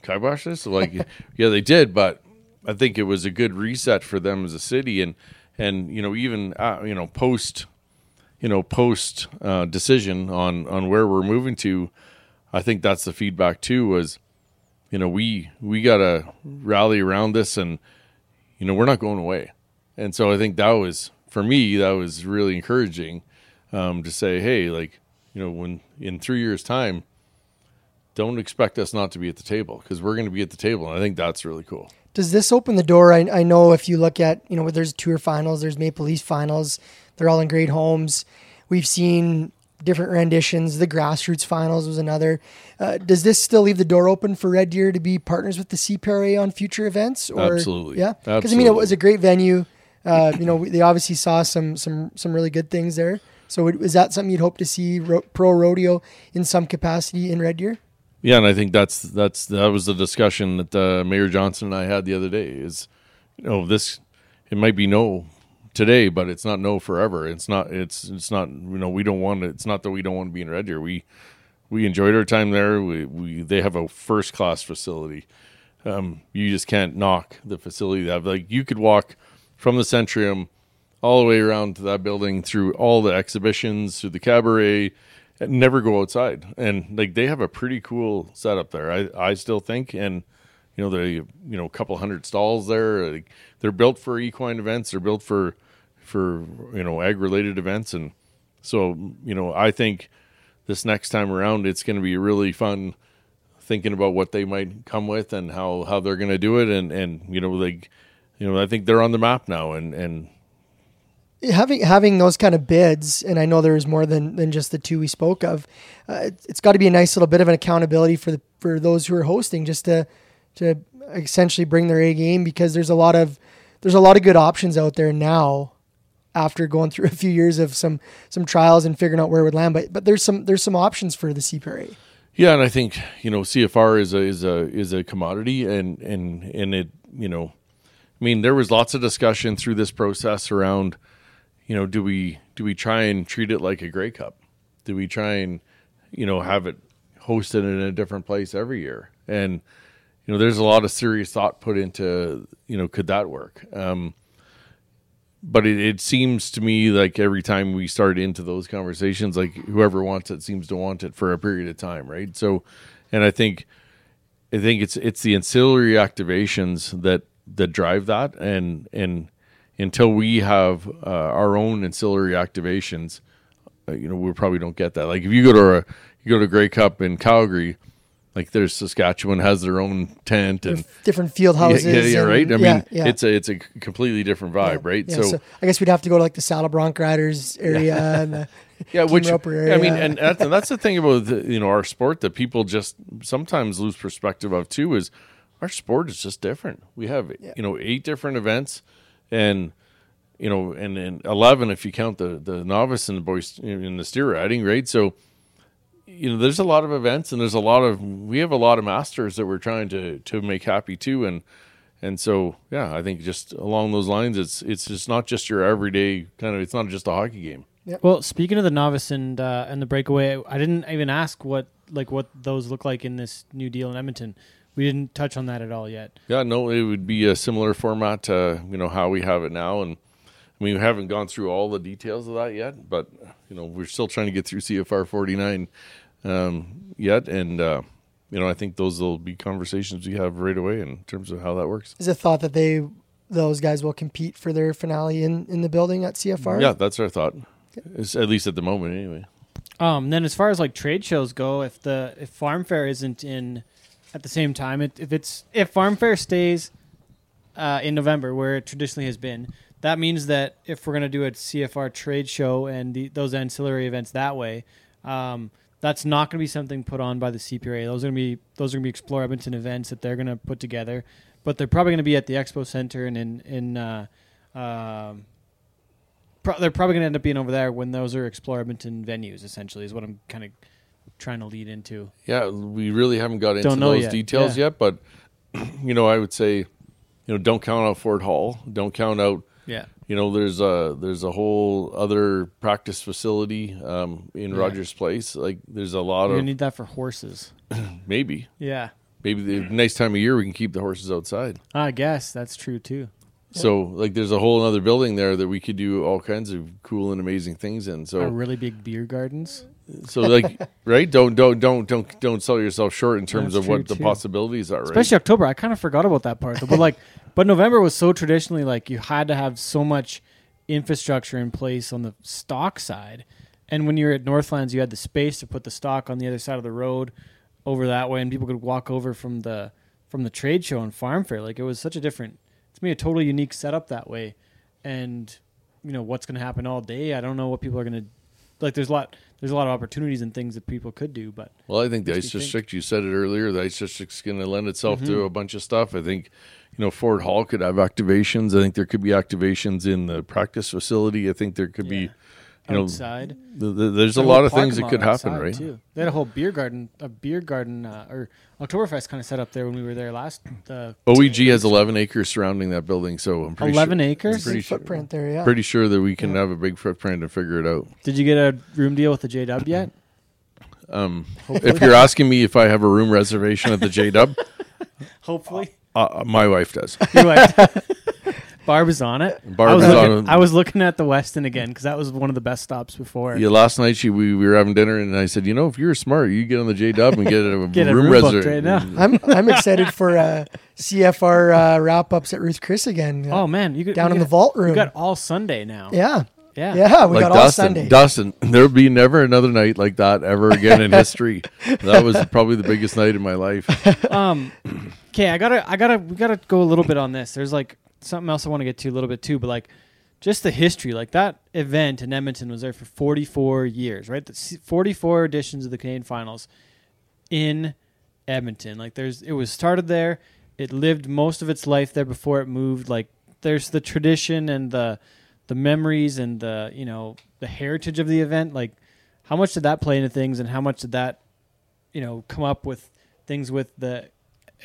kibosh this? Like, <laughs> yeah, they did, but I think it was a good reset for them as a city, and and you know even uh, you know post you know post uh, decision on on where we're moving to, I think that's the feedback too was, you know we we gotta rally around this, and you know we're not going away, and so I think that was for me that was really encouraging um, to say, hey, like you know when in three years time don't expect us not to be at the table because we're going to be at the table. And I think that's really cool. Does this open the door? I, I know if you look at, you know, there's tour finals, there's Maple Leaf finals, they're all in great homes. We've seen different renditions. The grassroots finals was another. Uh, does this still leave the door open for Red Deer to be partners with the CPRA on future events? Or, Absolutely. Yeah. Because I mean, it was a great venue. Uh, you know, they obviously saw some some some really good things there. So is that something you'd hope to see ro- pro rodeo in some capacity in Red Deer? Yeah, and I think that's that's that was the discussion that uh, Mayor Johnston and I had the other day. Is you know this it might be no today, but it's not no forever. It's not it's it's not you know we don't want it. It's not that we don't want to be in Red Deer. We we enjoyed our time there. We we they have a first class facility. Um, you just can't knock the facility they have. Like you could walk from the Centrium all the way around to that building through all the exhibitions, through the cabaret, never go outside. And like they have a pretty cool setup there. I I still think, and you know they you know a couple hundred stalls there. Like, they're built for equine events. They're built for for you know ag related events, and so you know I think this next time around it's going to be really fun thinking about what they might come with and how how they're going to do it and and you know like you know I think they're on the map now and and having having those kind of bids, and I know there's more than than just the two we spoke of. Uh, it, it's got to be a nice little bit of an accountability for the for those who are hosting, just to to essentially bring their A game because there's a lot of there's a lot of good options out there now. After going through <laughs> a few years of some some trials and figuring out where it would land, but but there's some there's some options for the CPRA. Yeah, and I think you know CFR is a is a is a commodity, and and and it you know, I mean there was lots of discussion through this process around you know, do we do we try and treat it like a Grey Cup? Do we try and you know have it hosted in a different place every year? And you know, there's a lot of serious thought put into you know, could that work? Um, but it, it seems to me like every time we start into those conversations, like whoever wants it seems to want it for a period of time, right? So, and I think, I think it's it's the ancillary activations that that drive that, and and until we have uh, our own ancillary activations, uh, you know, we probably don't get that. Like if you go to a you go to Grey Cup in Calgary, like there's Saskatchewan has their own tent and different field houses. Yeah, yeah, yeah and, right. I yeah, mean, yeah. it's a it's a completely different vibe, right? Yeah, so, I guess we'd have to go to like the Saddle Bronc Riders <laughs> area and the <laughs> yeah, Team which area. I mean, and that's, and that's the thing about the, you know our sport that people just sometimes lose perspective of too is our sport is just different. We have you know eight different events, and you know, and, and eleven if you count the the novice and the boys in the steer riding, right? So you know, there's a lot of events and there's a lot of we have a lot of masters that we're trying to to make happy too, and and so yeah, I think just along those lines, it's it's just not just your everyday kind of. It's not just a hockey game. Well, speaking of the novice and uh, and the breakaway, I didn't even ask what like what those look like in this new deal in Edmonton. We didn't touch on that at all yet. Yeah, no, it would be a similar format to you know how we have it now, and I mean we haven't gone through all the details of that yet, but you know we're still trying to get through CFR forty nine um, yet, and uh, you know I think those will be conversations we have right away in terms of how that works. Is it thought that they those guys will compete for their finale in, in the building at CFR? Yeah, that's our thought. It's, at least at the moment, anyway. Um, then as far as like trade shows go, if the if Farm Fair isn't in at the same time, it, if it's if Farm Fair stays uh, in November where it traditionally has been, that means that if we're gonna do a CFR trade show and the, those ancillary events that way, um, that's not gonna be something put on by the CPRA. Those are gonna be those are gonna be Explore Edmonton events that they're gonna put together, but they're probably gonna be at the Expo Center and in in uh, Um, pro- they're probably going to end up being over there when those are Explore Edmonton venues. Essentially, is what I'm kind of trying to lead into. Yeah, we really haven't got into those yet, details yeah. yet, but <clears throat> you know, I would say, you know, don't count out Ford Hall. Don't count out. Yeah. You know, there's a there's a whole other practice facility um, in Yeah. Rogers Place. Like, there's a lot You're of need that for horses. <clears throat> maybe Yeah, maybe the nice time of year we can keep the horses outside. I guess that's true too. So like, there's a whole other building there that we could do all kinds of cool and amazing things in. So really big beer gardens. So like <laughs> right, don't don't don't don't don't sell yourself short in terms That's of what true, the too. possibilities are. Right. especially October. I kind of forgot about that part, though. but like, <laughs> but November was so traditionally like you had to have so much infrastructure in place on the stock side, and when you're at Northlands, you had the space to put the stock on the other side of the road over that way, and people could walk over from the from the trade show and farm fair. Like it was such a different, it's me a totally unique setup that way, and you know what's going to happen all day. I don't know what people are going to like. There's a lot. There's a lot of opportunities and things that people could do, but Well, I think the ice me think. district. You said it earlier. The ice district's going to lend itself Mm-hmm. to a bunch of stuff. I think, you know, Ford Hall could have activations. I think there could be activations in the practice facility. I think there could be, Yeah. you know, outside. th- th- there's a lot of things that could happen, right? Too. They had a whole beer garden, a beer garden, uh, or Oktoberfest kind of set up there when we were there last. The OEG has 11 acres surrounding that building, so I'm pretty eleven sure, acres. pretty sure- footprint there. Yeah. pretty sure that we can have a big footprint and figure it out. Did you get a room deal with the J Dub yet? Um, if you're asking me if I have a room reservation at the J Dub, <laughs> Hopefully, uh, my wife does. You're like, <laughs> <laughs> Barb is on it. Barb I was is looking, on it. I was looking at the Weston again because that was one of the best stops before. Yeah, last night she we, we were having dinner and I said, you know, if you're smart, you get on the J Dub and get a <laughs> Get a room, room booked reservation. right now. <laughs> I'm I'm excited for uh, CFR uh, wrap ups at Ruth Chris again. Oh man, you could, down you in the got- vault You room. got all Sunday now. yeah, yeah, yeah, we like got all Dustin, Sunday. Dustin, <laughs> there'll be never another night like that ever again in history. That was probably the biggest night in my life. Um, <clears throat> okay, I gotta, I gotta, we gotta go a little bit on this. There's like something else I want to get to a little bit too, but like just the history. Like that event in Edmonton was there for 44 years, right? The 44 editions of the Canadian Finals in Edmonton. Like there's, it was started there. It lived most of its life there before it moved. Like there's the tradition and the the memories and the you know the heritage of the event. Like how much did that play into things, and how much did that you know come up with things with the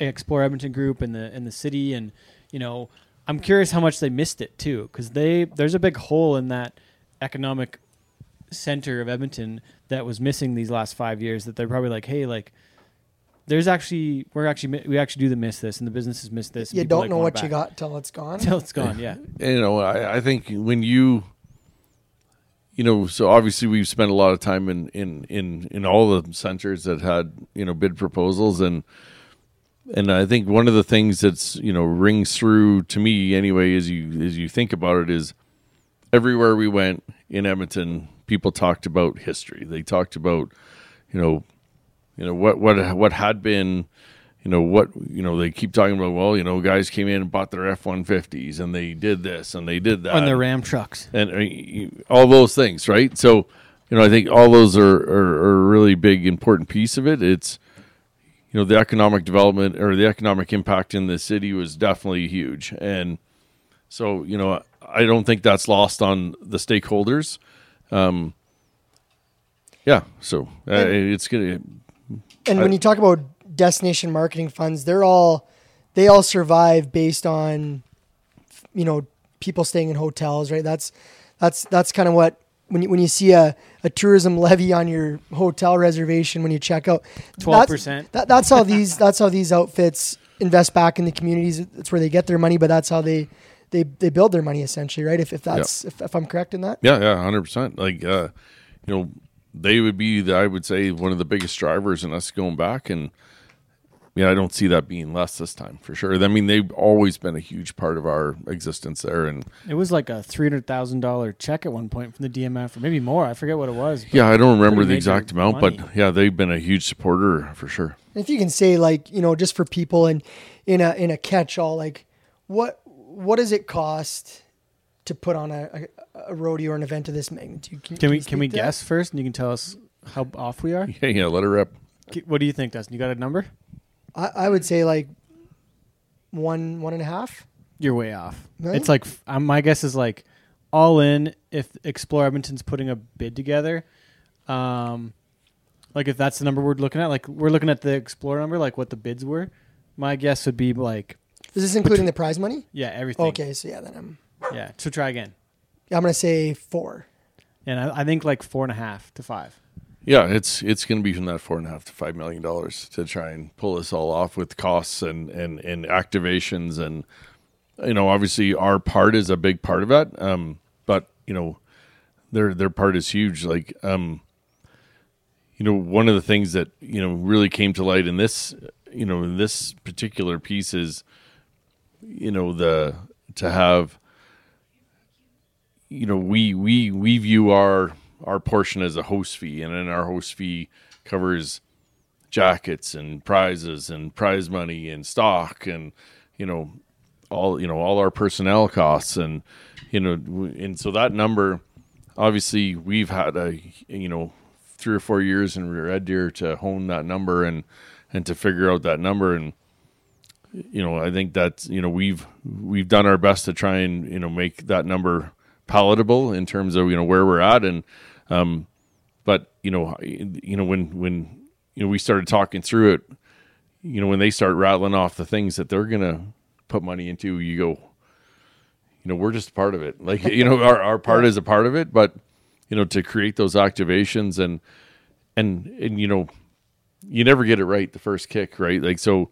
Explore Edmonton group and the and the city and you know I'm curious how much they missed it too because they there's a big hole in that economic center of Edmonton that was missing these last five years that they're probably like hey like there's actually we're actually we actually do the miss this and the businesses miss this you don't like, know what you got till it's gone. till it's gone yeah <laughs> you know, I, I think when you, you know, so obviously we've spent a lot of time in in in in all the centers that had you know bid proposals and and I think one of the things that's you know rings through to me anyway as you as you think about it is everywhere we went in Edmonton, people talked about history. They talked about you know you know what what what had been you know what you know they keep talking about well you know guys came in and bought their F150s and they did this and they did that on their Ram trucks and uh, all those things, right? So, you know, I think all those are, are, are a really big, important piece of it. It's, you know, the economic development or the economic impact in the city was definitely huge. And so, you know, I don't think that's lost on the stakeholders. Um, yeah. So uh, it's to, And I- when you talk about destination marketing funds, they're all they all survive based on you know people staying in hotels, right? That's that's that's kind of what when you when you see a, a tourism levy on your hotel reservation when you check out, twelve that's- percent That, that's how these <laughs> that's how these outfits invest back in the communities. That's where they get their money, but that's how they they, they build their money essentially, right? If, if that's if, if I'm correct in that. yeah, yeah, hundred percent. Like, uh, you know, they would be, the, I would say, one of the biggest drivers in us going back. And yeah, I don't see that being less this time for sure. I mean, they've always been a huge part of our existence there. And It was like a three hundred thousand dollar check at one point from the DMF, or maybe more. I forget what it was. yeah, I don't remember the exact amount, money. but yeah, they've been a huge supporter for sure. if you can say like you know just for people in in a in a catch all like what what does it cost to put on a, a, a rodeo or an event of this magnitude Can we can we speak that? guess first, and you can tell us how off we are? <laughs> Yeah, yeah, let her rip. What do you think, Dustin? You got a number? I, I would say like one one and a half You're way off. Really? It's like um, my guess is like all in if Explore Edmonton's putting a bid together. Um, like if that's the number we're looking at, like we're looking at the Explore number, like what the bids were. My guess would be like Is this including the prize money? yeah everything. Okay, so yeah, then I'm Yeah. So try again. I'm gonna say four. And I, I think like four and a half to five. Yeah, it's it's going to be from that four and a half to five million dollars to try and pull this all off with costs and and and activations and you know obviously our part is a big part of that. Um, but you know their their part is huge. Like um, you know one of the things that you know really came to light in this you know in this particular piece is you know the to have you know we we we view our our portion as a host fee and then our host fee covers jackets and prizes and prize money and stock and you know all you know all our personnel costs and you know and so that number obviously we've had a you know three or four years in red deer to hone that number and and to figure out that number. And you know i think that you know we've we've done our best to try and you know make that number palatable in terms of you know where we're at and um but you know you know when when you know we started talking through it you know when they start rattling off the things that they're gonna put money into you go you know we're just a part of it. <laughs> Like you know our, our part is a part of it but you know to create those activations and and and you know you never get it right the first kick right? Like so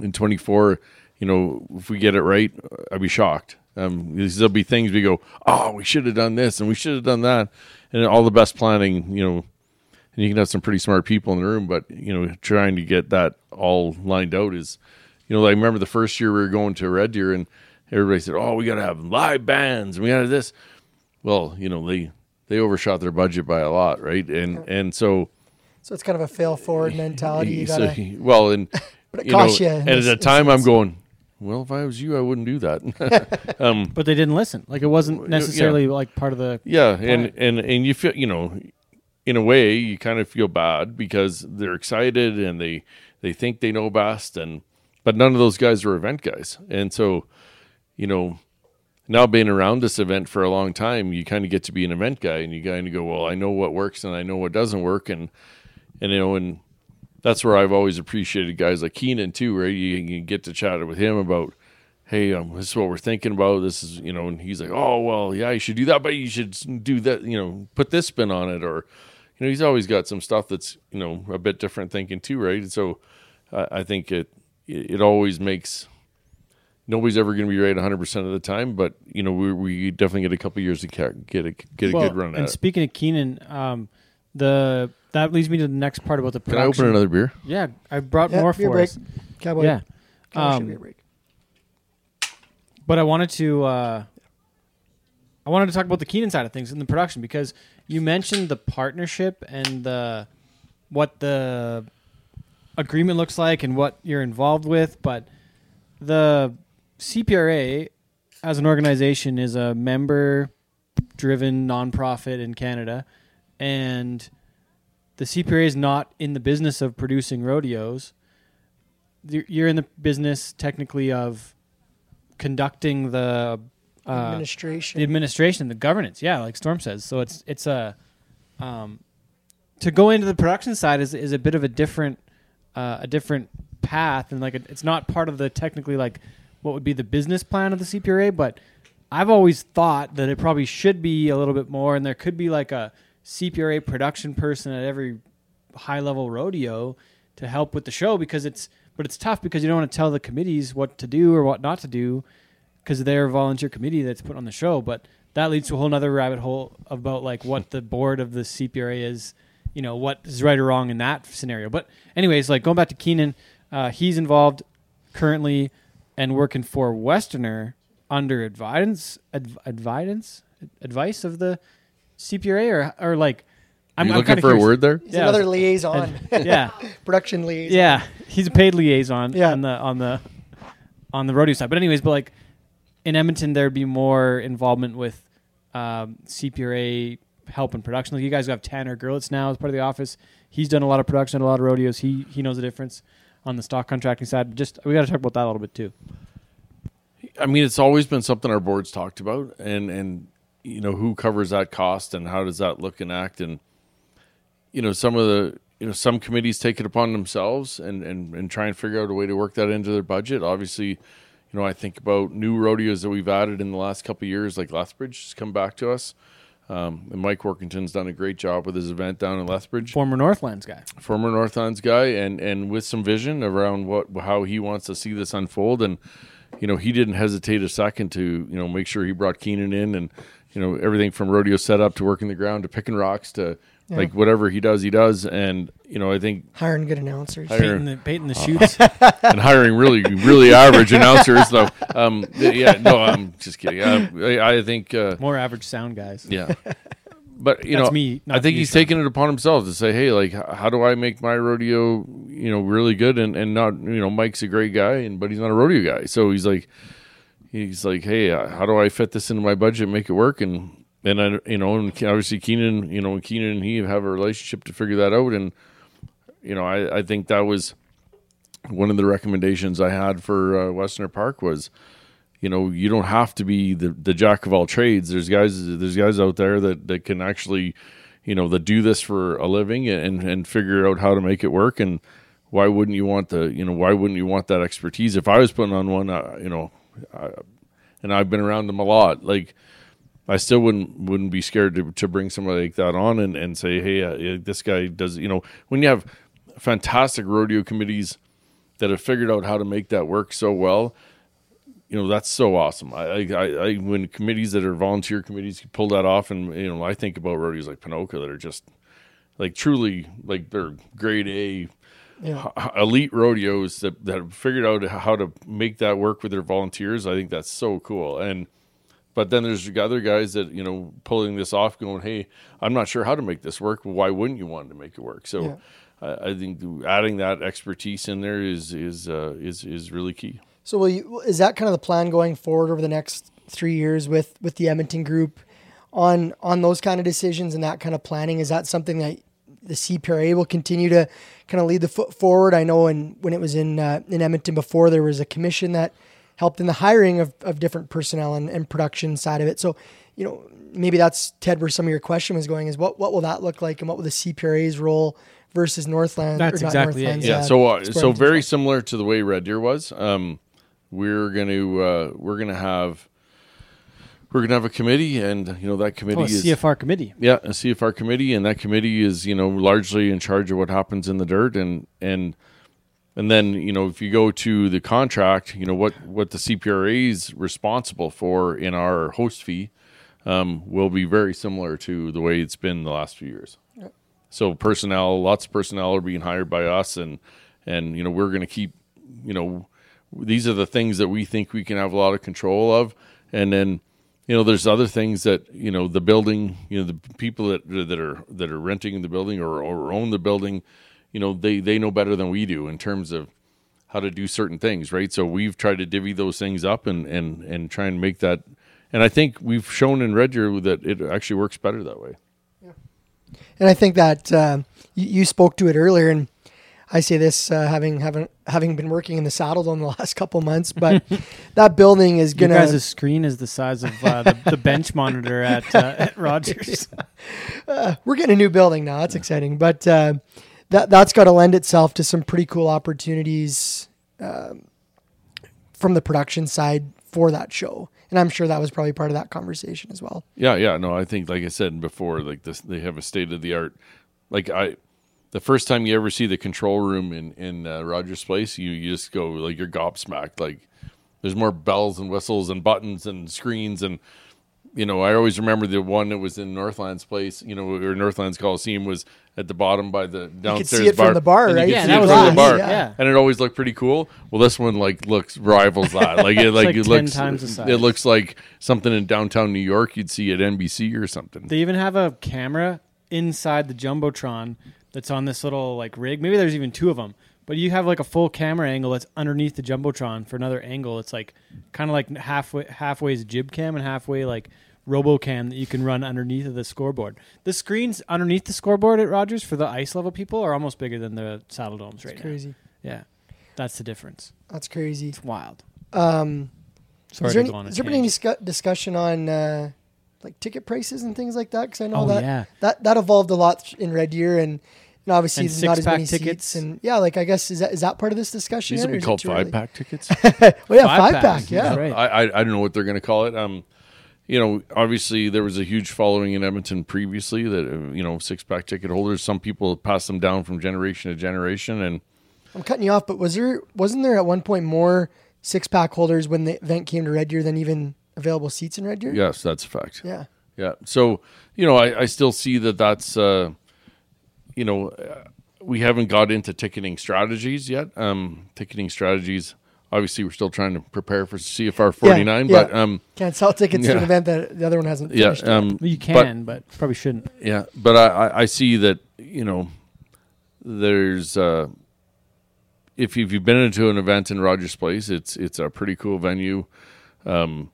in 24 you know if we get it right i'd be shocked. Um there'll be things we go oh we should have done this and we should have done that and all the best planning you know and you can have some pretty smart people in the room but you know trying to get that all lined out is you know i remember the first year we were going to red deer and everybody said oh we got to have live bands and we got to this well you know they they overshot their budget by a lot right and and so So it's kind of a fail forward mentality. You <laughs> gotta, he- well, and <laughs> but it you know, costs you. and at the time, I'm going. Well, if I was you, I wouldn't do that. <laughs> <laughs> um, But they didn't listen. Like it wasn't Yeah. necessarily like part of the. yeah, and and and you feel, you know, in a way, you kind of feel bad because they're excited and they they think they know best, and but none of those guys are event guys, and so, you know. Now being around this event for a long time, you kind of get to be an event guy, and you kind of go, "Well, I know what works and I know what doesn't work," and and you know, and that's where I've always appreciated guys like Keenan too, right? You, you get to chat with him about, hey, um, this is what we're thinking about. This is, you know, and he's like, oh, well, yeah, you should do that, but you should do that, you know, put this spin on it, or, you know, he's always got some stuff that's, you know, a bit different thinking too, right? And so, uh, I think it, it always makes. Nobody's ever going to be right 100 percent of the time, but you know we, we definitely get a couple years to get a get a Well, good run at and it. And speaking of Keenan, um, the that leads me to the next part about the production. Can I production. open another beer? Yeah, I brought Yeah, more beer for break. us. Cowboy. Yeah, Cowboy should Um, be a break. but I wanted to uh, I wanted to talk about the Keenan side of things in the production because you mentioned the partnership and the what the agreement looks like and what you're involved with, but the CPRA as an organization is a member driven nonprofit in Canada and the CPRA is not in the business of producing rodeos. You're in the business technically of conducting the uh, Administration. the administration, the governance. Yeah, like Storm says. So it's it's a um, to go into the production side is is a bit of a different uh, a different path, and like it, it's not part of the technically like what would be the business plan of the CPRA. But I've always thought that it probably should be a little bit more, and there could be like a CPRA production person at every high level rodeo to help with the show because it's but it's tough because you don't want to tell the committees what to do or what not to do because they're a volunteer committee that's put on the show. But that leads to a whole nother rabbit hole about like what the board of the CPRA is, you know, what is right or wrong in that scenario. But anyways, like going back to Keenan, uh, he's involved currently and working for Westerner under advice, adv- advice, advice of the CPRA or or like. I'm, you I'm looking kinda for curious. a word there? He's Yeah. another liaison. yeah, Production liaison. yeah, he's a paid liaison Yeah. on the on the on the rodeo side. But anyways, but like in Edmonton, there'd be more involvement with um, CPRA help in production. Like you guys have Tanner Gerlitz now as part of the office. He's done a lot of production, a lot of rodeos. He he knows the difference on the stock contracting side. Just we got to talk about that a little bit too. I mean, it's always been something our board's talked about, and and you know who covers that cost and how does that look and act, and you know some of the you know some committees take it upon themselves and and and try and figure out a way to work that into their budget. Obviously, you know I think about new rodeos that we've added in the last couple of years, like Lethbridge has come back to us. Um, and Mike Workington's done a great job with his event down in Lethbridge Former Northlands guy. former Northlands guy, and and with some vision around what how he wants to see this unfold. And you know, he didn't hesitate a second to you know make sure he brought Keenan in, and you know everything from rodeo setup to working the ground to picking rocks to Yeah. like whatever he does, he does. And you know, I think Hiring good announcers. Hire- Baiting the, baiting the chutes. <laughs> and hiring really really average announcers though. Um, yeah, no, I'm just kidding. Uh, I, I think. Uh, More average sound guys. Yeah. But you That's know, me, I think he's Sean. taking it upon himself to say, "Hey, like, how do I make my rodeo, you know, really good?" And and not, you know, Mike's a great guy, and but he's not a rodeo guy, so he's like, he's like, "Hey, uh, how do I fit this into my budget, make it work?" And and I, you know, and obviously Keenan, you know, Keenan and he have a relationship to figure that out, and you know, I I think that was one of the recommendations I had for uh, Westerner Park was you know you don't have to be the, the jack of all trades. There's guys there's guys out there that, that can actually you know that do this for a living and and figure out how to make it work. And why wouldn't you want the you know why wouldn't you want that expertise? If i was putting on one uh, you know I, and i've been around them a lot like I still wouldn't wouldn't be scared to, to bring somebody like that on and, and say, hey, uh, this guy does. You know, when you have fantastic rodeo committees that have figured out how to make that work so well, you know that's so awesome. I, I, I, when committees that are volunteer committees pull that off, and you know I think about rodeos like Ponoka that are just like truly like they're grade A Yeah. h- elite rodeos that that have figured out how to make that work with their volunteers. I think that's so cool. And but then there's other guys that you know pulling this off, going, "Hey, I'm not sure how to make this work. Why wouldn't you want to make it work?" So. Yeah. I I think adding that expertise in there is is uh, is is really key. So will you, is that kind of the plan going forward over the next three years with with the Edmonton group on on those kind of decisions and that kind of planning? Is that something that the CPRA will continue to kind of lead the foot forward? I know, in, when it was in uh, in Edmonton before, there was a commission that helped in the hiring of, of different personnel and, and production side of it. So, you know, maybe that's Ted, where some of your question was going is what what will that look like, and what will the CPRA's role versus Northland? That's or not exactly it, yeah uh, so uh, so very similar to the way red deer was um we're gonna uh we're gonna have we're gonna have a committee and you know that committee Oh, is CFR committee. yeah a cfr committee and that committee is you know largely in charge of what happens in the dirt and and and then you know if you go to the contract you know what what the cpra is responsible for in our host fee um, will be very similar to the way it's been the last few years. So personnel, lots of personnel are being hired by us, and and you know we're going to keep, you know, these are the things that we think we can have a lot of control of, and then you know there's other things that you know the building, you know the people that that are that are renting the building or, or own the building, you know they they know better than we do in terms of how to do certain things, right? So we've tried to divvy those things up and and and try and make that. And I think we've shown in Red Deer that it actually works better that way. Yeah, and I think that uh, you, you spoke to it earlier, and I say this uh, having having having been working in the Saddle Dome the <laughs> last couple months, but <laughs> that building is gonna. guys' screen is the size of uh, the, the bench monitor at, uh, at <laughs> Rogers. we're getting a new building now. That's exciting, but uh, that that's got to lend itself to some pretty cool opportunities um, from the production side for that show. And I'm sure that was probably part of that conversation as well. Yeah, yeah, no, I think like I said before, like this, they have a state of the art. Like I, the first time you ever see the control room in in uh, Rogers Place, you you just go like you're gobsmacked. Like there's more bells and whistles and buttons and screens and you know I always remember the one that was in Northlands Place. You know, or Northlands Coliseum was at the bottom by the downstairs see it from bar. the bar, you right? Yeah, see that it was from the awesome. bar, Yeah. and it always looked pretty cool. Well, this one like looks rivals that. <laughs> Like it like, like it 10 looks times the size. it looks like something in downtown New York you'd see at NBC or something. They even have a camera inside the jumbotron that's on this little like rig. Maybe there's even two of them, but you have like a full camera angle that's underneath the jumbotron for another angle. It's like kind of like halfway halfway is jib cam and halfway like RoboCam that you can run underneath of the scoreboard. The screens underneath the scoreboard at Rogers for the ice level people are almost bigger than the saddle domes right It's crazy. now. Yeah, that's the difference. That's crazy. It's wild. Um, Sorry is there, any, go on a has there been any discu- discussion on uh, like ticket prices and things like that? Because I know Oh, that, yeah. that that evolved a lot in Red Deer, and, and obviously And there's not as six-pack many tickets. seats. And yeah, like I guess is that is that part of this discussion? These yet, would or be is it called too early? five pack tickets. <laughs> well, yeah, Five five, packs, pack. Yeah, yeah. Right. I, I I don't know what they're going to call it. Um, you know, obviously there was a huge following in Edmonton previously that uh, you know six pack ticket holders. Some people pass them down from generation to generation, and I'm cutting you off, but was there wasn't there at one point more six pack holders when the event came to Red Deer than even available seats in Red Deer? yes, that's a fact. Yeah. Yeah. So, you know, I, I still see that that's, uh, you know, uh, we haven't got into ticketing strategies yet. Um, ticketing strategies, obviously, we're still trying to prepare for CFR 49, yeah. but, um, Can't sell tickets to an event that the other one hasn't yeah, finished. um, Well, you can, but, probably shouldn't. yeah, but I, I, I see that, you know, there's, uh, if you've, you've been into an event in Rogers Place, it's, it's a pretty cool venue. Um,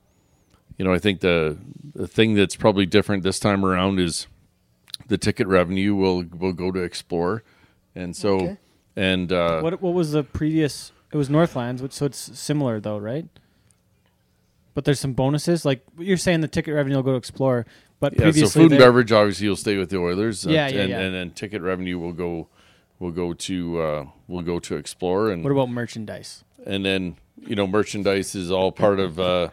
you know, I think the, the thing that's probably different this time around is the ticket revenue will will go to Explore, and so Okay. and uh, what what was the previous? It was Northlands, which so it's similar though, right? But there's some bonuses. Like you're saying, the ticket revenue will go to Explore, but yeah, so previously food and beverage obviously you'll stay with the Oilers, uh, Yeah, yeah, and, yeah. and then ticket revenue will go will go to uh, will go to Explore, and What about merchandise? and then you know merchandise is all part of uh,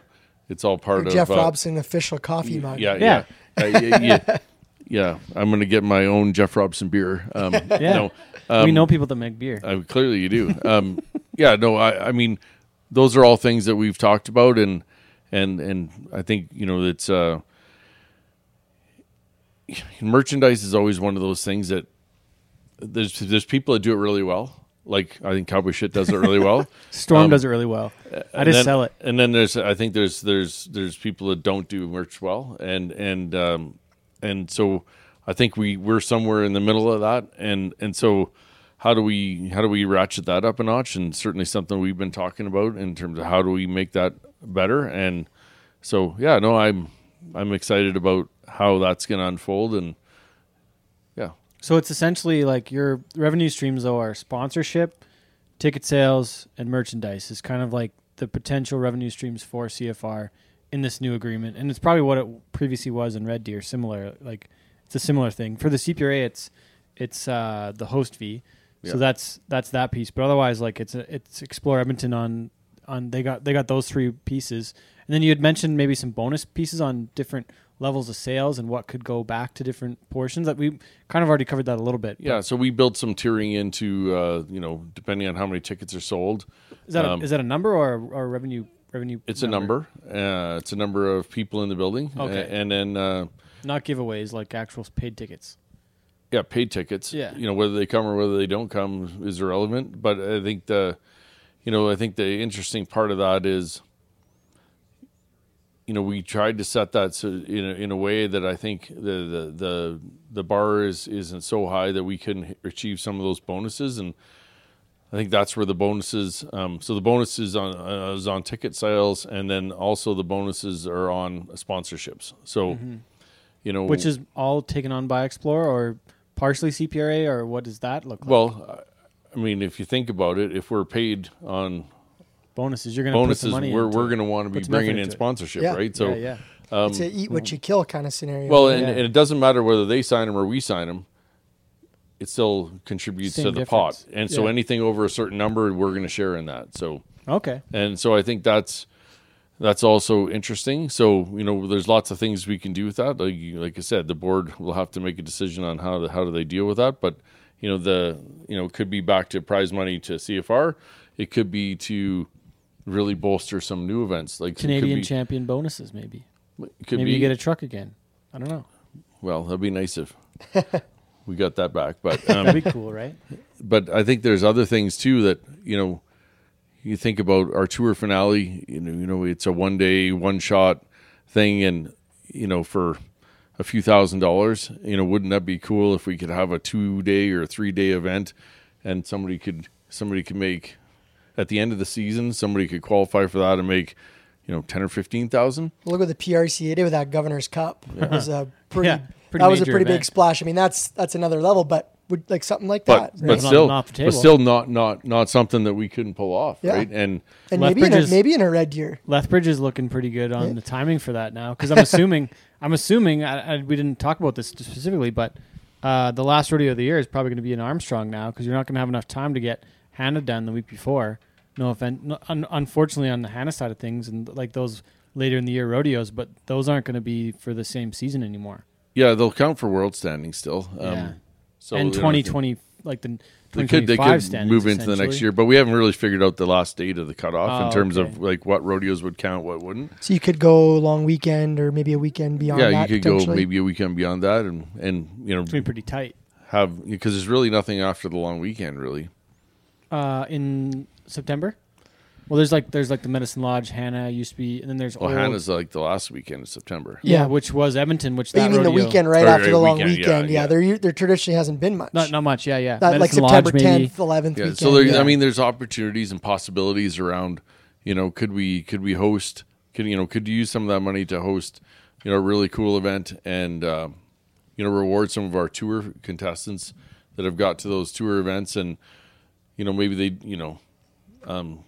it's all part of Jeff uh, Robson official coffee mug. Yeah, Yeah. yeah, yeah. yeah, yeah, yeah. I'm gonna get my own Jeff Robson beer. Um, <laughs> Yeah. no, um, we know people that make beer. Uh, clearly, you do. Um, <laughs> yeah, no, I, I mean, those are all things that we've talked about, and and and I think you know it's uh, merchandise is always one of those things that there's there's people that do it really well. Like I think Cowboy Shit does it really well. <laughs> Storm um, does it really well. I just then- sell it. And then there's I think there's there's there's people that don't do merch well, and and um, and so I think we we're somewhere in the middle of that, and and so how do we how do we ratchet that up a notch? And certainly something we've been talking about in terms of how do we make that better. And so yeah, no, I'm I'm excited about how that's going to unfold, and yeah, So it's essentially like your revenue streams though are sponsorship, ticket sales, and merchandise is kind of like the potential revenue streams for CFR in this new agreement, and it's probably what it previously was in Red Deer. Similar, like it's a similar thing for the CPRA. It's it's uh, the host fee, Yeah. so that's that's that piece. But otherwise, like it's a, it's Explore Edmonton on on they got they got those three pieces, and then you had mentioned maybe some bonus pieces on different levels of sales and what could go back to different portions that we kind of already covered that a little bit. yeah. So we built some tiering into uh, you know depending on how many tickets are sold. Is that Um, a, is that a number or a, or a revenue revenue? It's a number. Uh, it's a number of people in the building. Okay. A- and then uh, not giveaways like actual paid tickets. yeah, paid tickets. Yeah. You know whether they come or whether they don't come is irrelevant. But I think the, you know, I think the interesting part of that is, you know, we tried to set that so in a, in a way that I think the the the, the bar is isn't so high that we couldn't achieve some of those bonuses and. I think that's where the bonuses. Um, so the bonuses on uh, is on ticket sales, and then also the bonuses are on sponsorships. So, you know, Mm-hmm. Which is all taken on by Explore or partially CPRA or what does that look like? well, I mean, if you think about it, if we're paid on bonuses. You're going to put some bonuses, money. we're we're going to want to be Put some effort bringing in sponsorship, Yeah. right? So, yeah, yeah. it's a eat what you kill kind of scenario. well, and, Yeah. and it doesn't matter whether they sign them or we sign them. It still contributes Same to the difference. pot, and so Yeah. anything over a certain number, we're going to share in that. So, Okay. and so I think that's that's also interesting. So you know, there's lots of things we can do with that. Like you- like I said, the board will have to make a decision on how to, how do they deal with that. But you know, the you know it could be back to prize money to CFR. It could be to really bolster some new events like it could Canadian be- champion bonuses, maybe. could maybe be, you get a truck again. I don't know. well, that'd be nice if <laughs> we got that back. But um, <laughs> That'd be cool, right? but I think there's other things too that you know you think about our tour finale. You know, you know, it's a one day, one shot thing, and you know, for a few thousand dollars, you know, wouldn't that be cool if we could have a two day or three day event, and somebody could somebody could make at the end of the season, somebody could qualify for that and make you know ten or fifteen thousand. Look what the PRCA did with that Governor's Cup. It was a pretty. Yeah, pretty that was a major pretty big splash. I mean, that's that's another level. But would like something like but that. but right? Not- still, not off but still not not not something that we couldn't pull off, Yeah. right? And and maybe in a, maybe in a red deer. Lethbridge is looking pretty good on Yeah. the timing for that now because I'm assuming <laughs> I'm assuming I, I, we didn't talk about this specifically, but uh, the last rodeo of the year is probably going to be in Armstrong now because you're not going to have enough time to get Hannah done the week before. No offense, no, un- unfortunately on the Hannah side of things and like those later in the year rodeos, but those aren't going to be for the same season anymore. Yeah, they'll count for world standing still. Um, yeah, So and 2020 like the They could they 2025 could standings, move into the next year, but we haven't really figured out the last date of the cutoff Oh, in terms okay. of like what rodeos would count, what wouldn't. So you could go long weekend or maybe a weekend beyond yeah, that. you could go maybe a weekend beyond that, and and you know It's be pretty tight. have because there's really nothing after the long weekend, really. Uh, in September. Well, there's like there's like the Medicine Lodge, Hannah used to be, and then there's Well, old, Hannah's like the last weekend of September. yeah, Yeah. which was Edmonton, which But that you mean the rodeo- weekend right Or, after uh, the long weekend, weekend? yeah, Yeah, yeah. there there traditionally hasn't been much. Not not much, yeah, yeah. that, like Medicine September Lodge, maybe. 10th, 11th Yeah, weekend. so there, yeah. I mean, there's opportunities and possibilities around. You know, could we could we host? Could you know could you use some of that money to host? You know, a really cool event and uh, you know reward some of our tour contestants that have got to those tour events and you know maybe they you know um,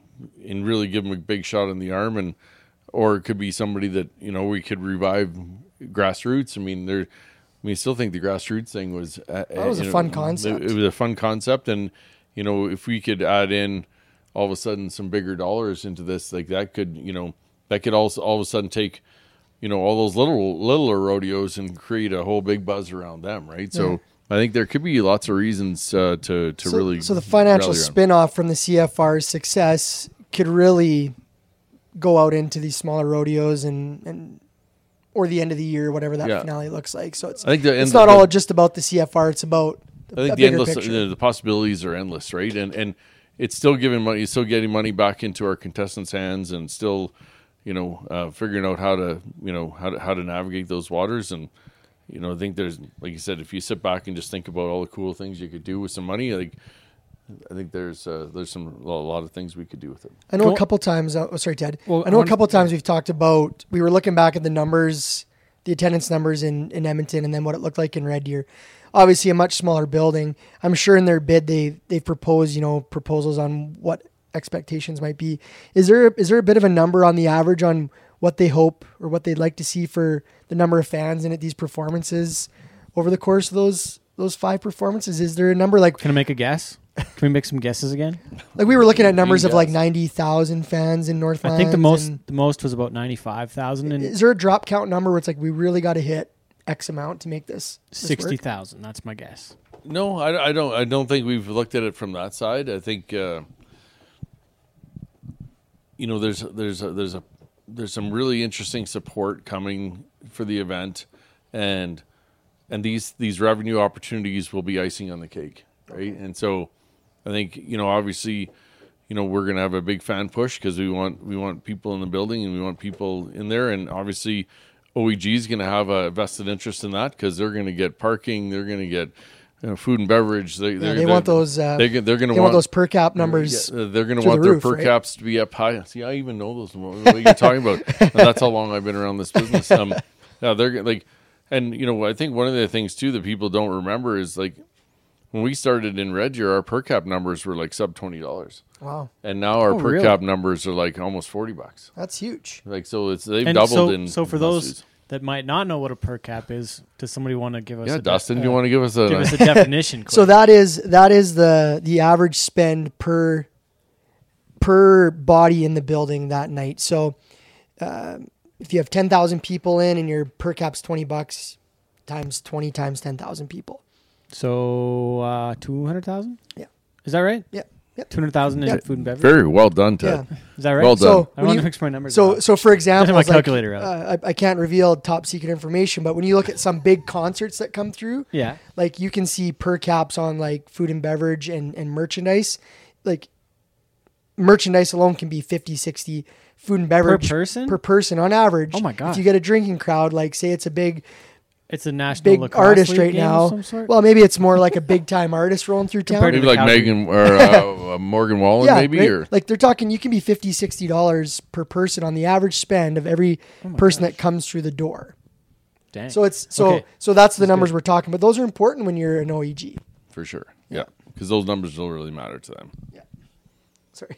and really give them a big shot in the arm and or it could be somebody that you know we could revive grassroots. I mean, there. I mean, I still think the grassroots thing was uh, That was a know, fun concept. It, it was a fun concept, and you know, if we could add in all of a sudden some bigger dollars into this, like that could, you know, that could also all of a sudden take, you know, all those little littler rodeos and create a whole big buzz around them, right? So I think there could be lots of reasons uh, to to so, really. so the financial spinoff from the CFR's success could really go out into these smaller rodeos and and or the end of the year, whatever that Yeah. finale looks like. So it's I think it's not the- all just about the CFR. It's about I think the endless, the, the possibilities are endless, right? And and it's still giving money, still getting money back into our contestants' hands, and still, you know, uh, figuring out how to, you know, how to how to navigate those waters. And you know, I think there's, like you said, if you sit back and just think about all the cool things you could do with some money, like I think there's uh, there's some a lot of things we could do with it. I know Cool. a couple times. Uh, oh, sorry, Ted. Well, I know I a wanna- couple times we've talked about. We were looking back at the numbers, the attendance numbers in in Edmonton, and then what it looked like in Red Deer. Obviously, a much smaller building. I'm sure in their bid they they've proposed you know proposals on what expectations might be. Is there is there a bit of a number on the average on what they hope or what they'd like to see for the number of fans in at these performances over the course of those those five performances? Is there a number like Can I make a guess? Can we make some guesses again? <laughs> like we were looking at numbers of like ninety thousand fans in Northland? I think the most the most was about ninety five thousand and Is there a drop count number where it's like we really got to hit X amount to make this, this sixty work? thousand. That's my guess. No, I, I don't. I don't think we've looked at it from that side. I think uh, you know there's there's a, there's a there's some really interesting support coming for the event, and and these these revenue opportunities will be icing on the cake, right? And so I think you know obviously you know we're going to have a big fan push because we want we want people in the building and we want people in there, and obviously OEG is going to have a vested interest in that because they're going to get parking, they're going to get you know, food and beverage. They, Yeah, they're, they want those. Uh, They're, they're going to they want, want those per cap numbers. Yeah, uh, they're going to want the their roof, per right? caps to be up high. See, I even know those. What are you talking about? And <laughs> that's how long I've been around this business. Um, yeah, they're like, and you know, I think one of the things too that people don't remember is like when we started in Red Deer, our per cap numbers were like sub twenty dollars, Wow, and now our Oh, per really? cap numbers are like almost forty bucks. that's huge. Like so, it's they've And doubled so, in. so for those losses. that might not know what a per cap is, does somebody want to give us? yeah, a de- Dustin, do you uh, want to give us a? give us a <laughs> definition? So that is that is the the average spend per per body in the building that night. So um, if you have ten thousand people in and your per cap's twenty bucks, times twenty times ten thousand people. so uh, two hundred thousand. Yeah. is that right? Yeah. Yep. Two hundred thousand in Yep. food and beverage. very well done, Ted. Yeah. Is that right? Well done. So I when want you- to mix my numbers. So, up. so for example, my it's like, calculator out. uh, I, I can't reveal top secret information, but when you look at some big concerts that come through, yeah, like you can see per caps on like food and beverage and, and merchandise. Like merchandise alone can be 50, 60 food and beverage per person. per person on average. Oh my God. If you get a drinking crowd, like say it's a big, it's a national big lacrosse artist league right game now. Well, maybe it's more like a big time artist rolling through town. Compared to Maybe like Calgary. Megan or uh, <laughs> uh, Morgan Wallen, yeah, maybe right? or like they're talking, you can be 50 60 dollars per person on the average spend of every Oh person gosh. that comes through the door. Dang. So it's so Okay. so that's the That's numbers good. we're talking about. Those are important when you're an OEG. for sure. Yeah, because those numbers don't really matter to them. Yeah. Sorry,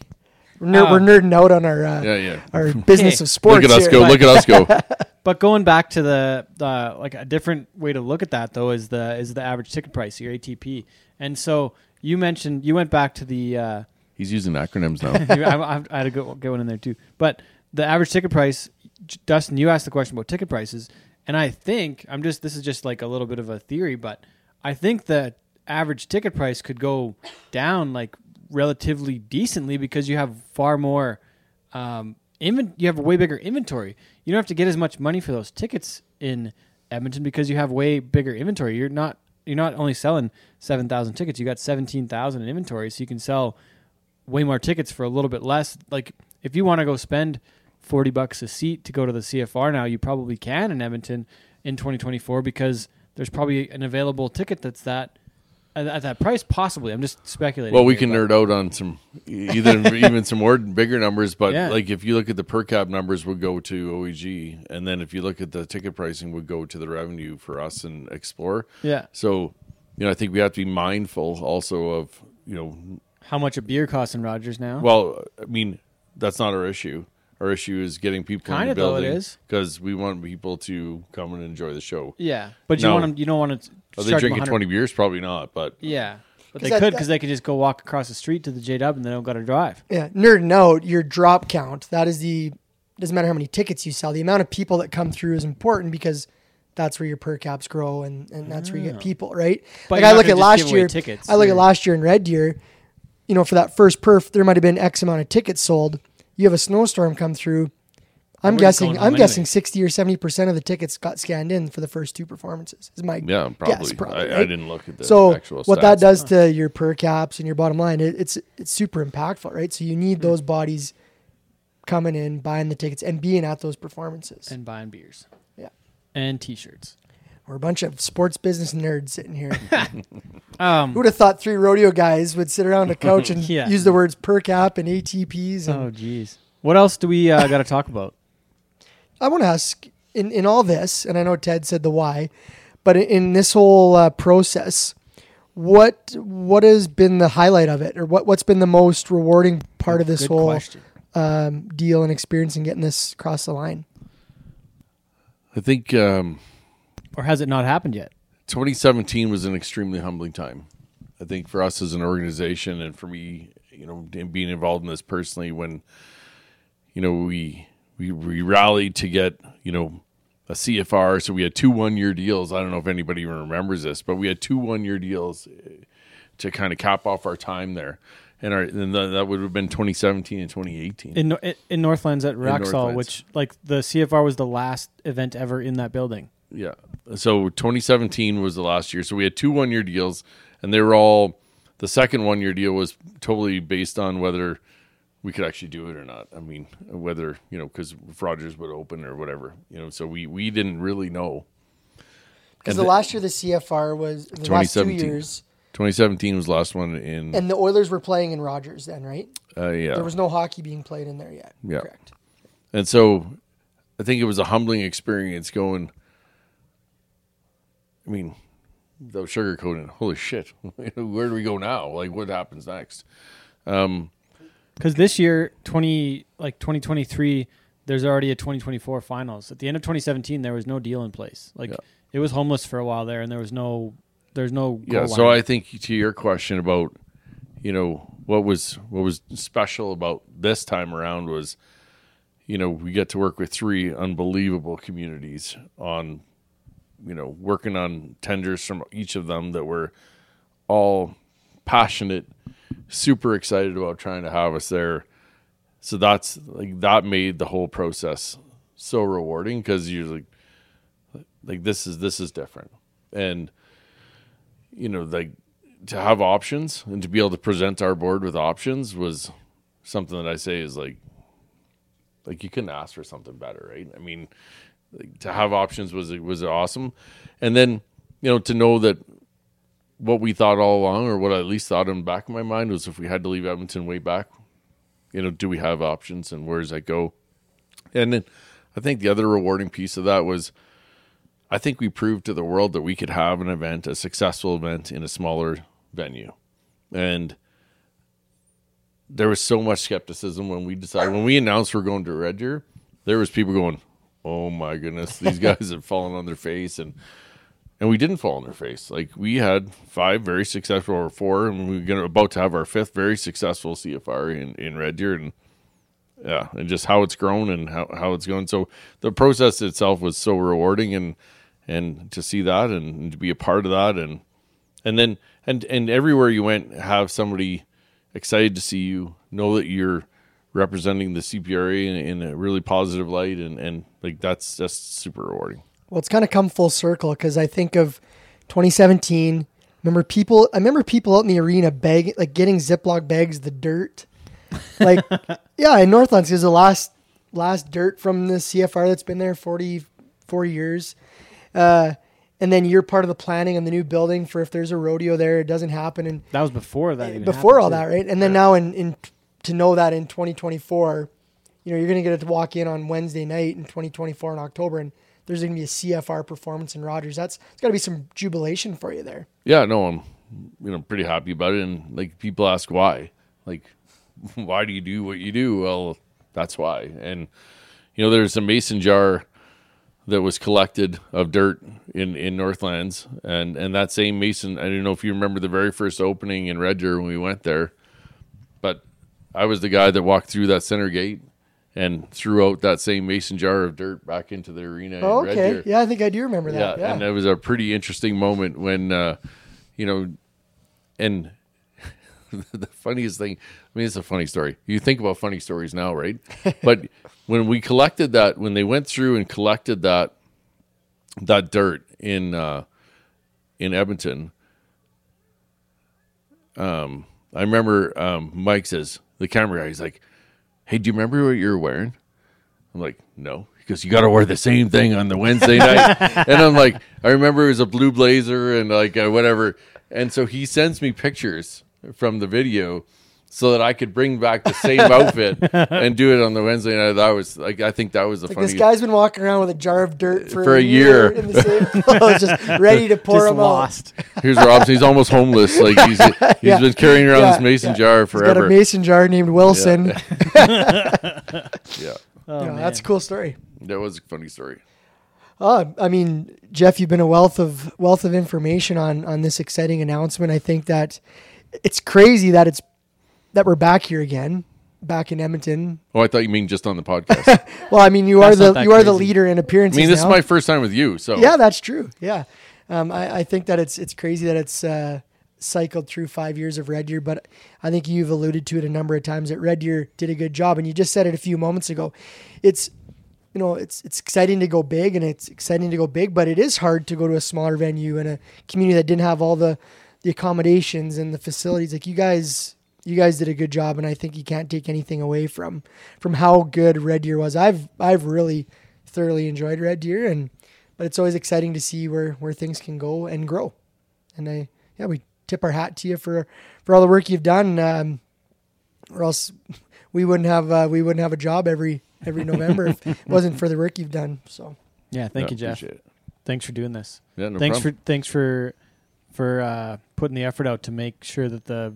we're, ner- Uh, we're nerding out on our uh, Yeah, yeah. our business Okay. of <laughs> sports. Look at us here. go! Look at us go! <laughs> But going back to the uh, like a different way to look at that though is the is the average ticket price, your ATP. And so you mentioned you went back to the uh, He's using acronyms now. <laughs> I, I, I had to go, get one in there too. But the average ticket price, J- Dustin, you asked the question about ticket prices, and I think I'm just this is just like a little bit of a theory, but I think the average ticket price could go down like relatively decently because you have far more. Um, inven- you have a way bigger inventory. You don't have to get as much money for those tickets in Edmonton because you have way bigger inventory. You're not you're not only selling seven thousand tickets. You got seventeen thousand in inventory, so you can sell way more tickets for a little bit less. Like if you want to go spend forty bucks a seat to go to the CFR now, you probably can in Edmonton in 2024 because there's probably an available ticket that's that at, at that price. Possibly, I'm just speculating. Well, we here, can but- nerd out on some either <laughs> even some more bigger numbers, but Yeah. like if you look at the per cap numbers, would go to OEG, and then if you look at the ticket pricing, would go to the revenue for us and Explore. Yeah, So, you know, I think we have to be mindful also of you know, how much a beer costs in Rogers now? well, I mean, that's not our issue. Our issue is getting people in Kinda the though it building is. because we want people to come and enjoy the show. yeah, but you No. want them. You don't want to. Are they drinking twenty beers? Probably not, but Yeah, but they that- could because they could just go walk across the street to the J Dub and they don't got to drive. Yeah, nerding out your drop count. That is the doesn't matter how many tickets you sell. The amount of people that come through is important because that's where your per caps grow and, and that's where you get people, right? Ah. But like you're I not look gonna at just last away year. tickets. I look at You're- last year in Red Deer. You know, for that first perf, there might have been X amount of tickets sold. You have a snowstorm come through. I'm guessing. I'm home guessing anyway. sixty or seventy percent of the tickets got scanned in for the first two performances. Is my yeah, probably. guess, probably. I, I didn't look at the so actual. what that stats. does to your per caps and your bottom line, it, it's it's super impactful, right? So you need hmm. those bodies coming in, buying the tickets, and being at those performances. and buying beers. Yeah. and T-shirts. We're a bunch of sports business nerds sitting here. <laughs> Um, Who would have thought three rodeo guys would sit around a couch and <laughs> Yeah. use the words per cap and ATPs? And oh, jeez. What else do we uh, got to talk about? I want to ask in, in all this, and I know Ted said the why, but in, in this whole uh, process, what what has been the highlight of it, or what what's been the most rewarding part of this Good whole question. um, deal and experience and getting this across the line? I think um, Or has it not happened yet? 2017 was an extremely humbling time. I think for us as an organization and for me, you know, in being involved in this personally, when you know we we we rallied to get you know a CFR, so we had two one year deals. I don't know if anybody even remembers this, but we had two one year deals uh, to kind of cap off our time there, and our and th- that would have been 2017 and 2018. In in Northlands at Rexall, which like the CFR was the last event ever in that building. Yeah. So 2017 was the last year. So we had two one year deals, and they were all. The second one year deal was totally based on whether we could actually do it or not. I mean, whether you know because Rogers would open or whatever. You know, so we we didn't really know. Because the the- last year the CFR was the last two 2017. years, 2017 was the last one in. and the Oilers were playing in Rogers then, right? uh, yeah. There was no hockey being played in there yet. Yeah. Correct. And so I think it was a humbling experience going. I mean, without sugarcoating, holy shit, <laughs> where do we go now? Like, what happens next? Um, because this year, twenty like twenty twenty three, there's already a twenty twenty four finals. At the end of twenty seventeen, there was no deal in place. Like Yeah. it was homeless for a while there, and there was no there's no Yeah. So line. I think to your question about, you know, what was what was special about this time around was, you know, we get to work with three unbelievable communities on, you know, working on tenders from each of them that were all passionate, super excited about trying to have us there. So that's like that made the whole process so rewarding because you're like, like this is this is different, and you know like to have options and to be able to present our board with options was something that I say is like like you couldn't ask for something better, right? I mean, to have options was was awesome, and then you know to know that what we thought all along, or what I at least thought in the back of my mind, was if we had to leave Edmonton way back, you know, do we have options and where does that go? And then I think the other rewarding piece of that was I think we proved to the world that we could have an event, a successful event in a smaller venue, and there was so much skepticism when we decided when we announced we're going to Red Deer. There was people going, "Oh my goodness, these guys have fallen on their face," and and we didn't fall on their face. Like we had five very successful or four, and we are about to have our fifth very successful CFR in in Red Deer, and yeah, and just how it's grown and how how it's going. So the process itself was so rewarding, and and to see that and, and to be a part of that, and and then and and everywhere you went, have somebody excited to see you, know that you're representing the CPRA in, in a really positive light, and and like that's just super rewarding. Well, it's kind of come full circle because I think of 2017. Remember people? I remember people out in the arena bag like getting Ziploc bags, the dirt. Like, <laughs> yeah, in Northlands is the last last dirt from the CFR that's been there 44 years. Uh, and then you're part of the planning on the new building for if there's a rodeo there, it doesn't happen. And That was before that. Even before all happened, that, right? And then now in, in to know that in 2024, you know, you're going to get to walk in on Wednesday night in 2024 in October, and there's going to be a CFR performance in Rogers. That's it's got to be some jubilation for you there. Yeah, no, I'm you know pretty happy about it, and like people ask why, like <laughs> why do you do what you do? Well, that's why, and you know there's a mason jar that was collected of dirt in in Northlands, and and that same mason. I don't know if you remember the very first opening in Red Deer when we went there, I was the guy that walked through that center gate and threw out that same mason jar of dirt back into the arena. Oh, okay, yeah, I think I do remember that. Yeah, Yeah, and that was a pretty interesting moment when, uh, you know, and <laughs> the funniest thing. I mean, it's a funny story. You think about funny stories now, right? <laughs> but when we collected that, when they went through and collected that that dirt in uh, in Edmonton, um, I remember um, Mike says the camera guy. He's like, "Hey, do you remember what you were wearing?" I'm like, "No." Because you got to wear the same thing on the Wednesday night, <laughs> and I'm like, I remember it was a blue blazer and like uh, whatever, and so he sends me pictures from the video so that I could bring back the same <laughs> outfit and do it on the Wednesday night. That was like, I think that was the like funniest. this guy's been walking around with a jar of dirt for, For a year. in the same <laughs> clothes, just ready to pour Just them lost. Here's Robson. He's almost homeless. <laughs> Like he's he's Yeah. been carrying around Yeah, this mason yeah. jar out. He's got forever. a mason jar named Wilson. Yeah. yeah, Oh, Yeah, man. that's a cool story. that was a funny story. Uh, I mean, Jeff, you've been a wealth of wealth of information on on this exciting announcement. I think that it's crazy that it's that we're back here again, back in Edmonton. Oh, I thought you mean just on the podcast. <laughs> Well, I mean, you are the that you are the crazy. leader in appearances. I mean, this now. is my first time with you, so yeah, that's true. Yeah, um, I, I think that it's it's crazy that it's uh, cycled through five years of Red Deer, but I think you've alluded to it a number of times that Red Deer did a good job, and you just said it a few moments ago. It's you know it's it's exciting to go big, and it's exciting to go big, but it is hard to go to a smaller venue in a community that didn't have all the the accommodations and the facilities. Like you guys. You guys did a good job, and I think you can't take anything away from from how good Red Deer was. I've I've really thoroughly enjoyed Red Deer, and but it's always exciting to see where where things can go and grow. And I yeah, we tip our hat to you for for all the work you've done, um, or else we wouldn't have uh, we wouldn't have a job every every November if it <laughs> wasn't for the work you've done. So Yeah, thank Yeah, you, Jeff. appreciate it. Thanks for doing this. Yeah, no thanks problem. for thanks for for uh, putting the effort out to make sure that the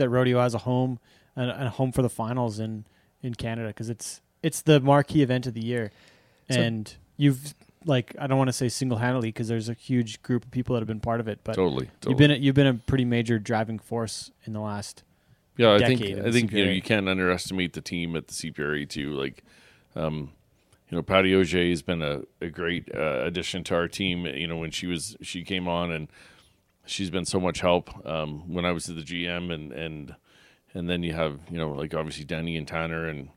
that rodeo has a home and, and a home for the finals in in Canada because it's it's the marquee event of the year, So- and you've like I don't want to say single handedly because there's a huge group of people that have been part of it, but totally, totally. you've been a, you've been a pretty major driving force in the last. Yeah, I think I the think you know you can't underestimate the team at the CPRA too. Like, um, you know, Patty Auger has been a, a great uh, addition to our team. You know, when she was she came on and she's been so much help um, when I was at the GM and and and then you have you know like obviously Danny and Tanner and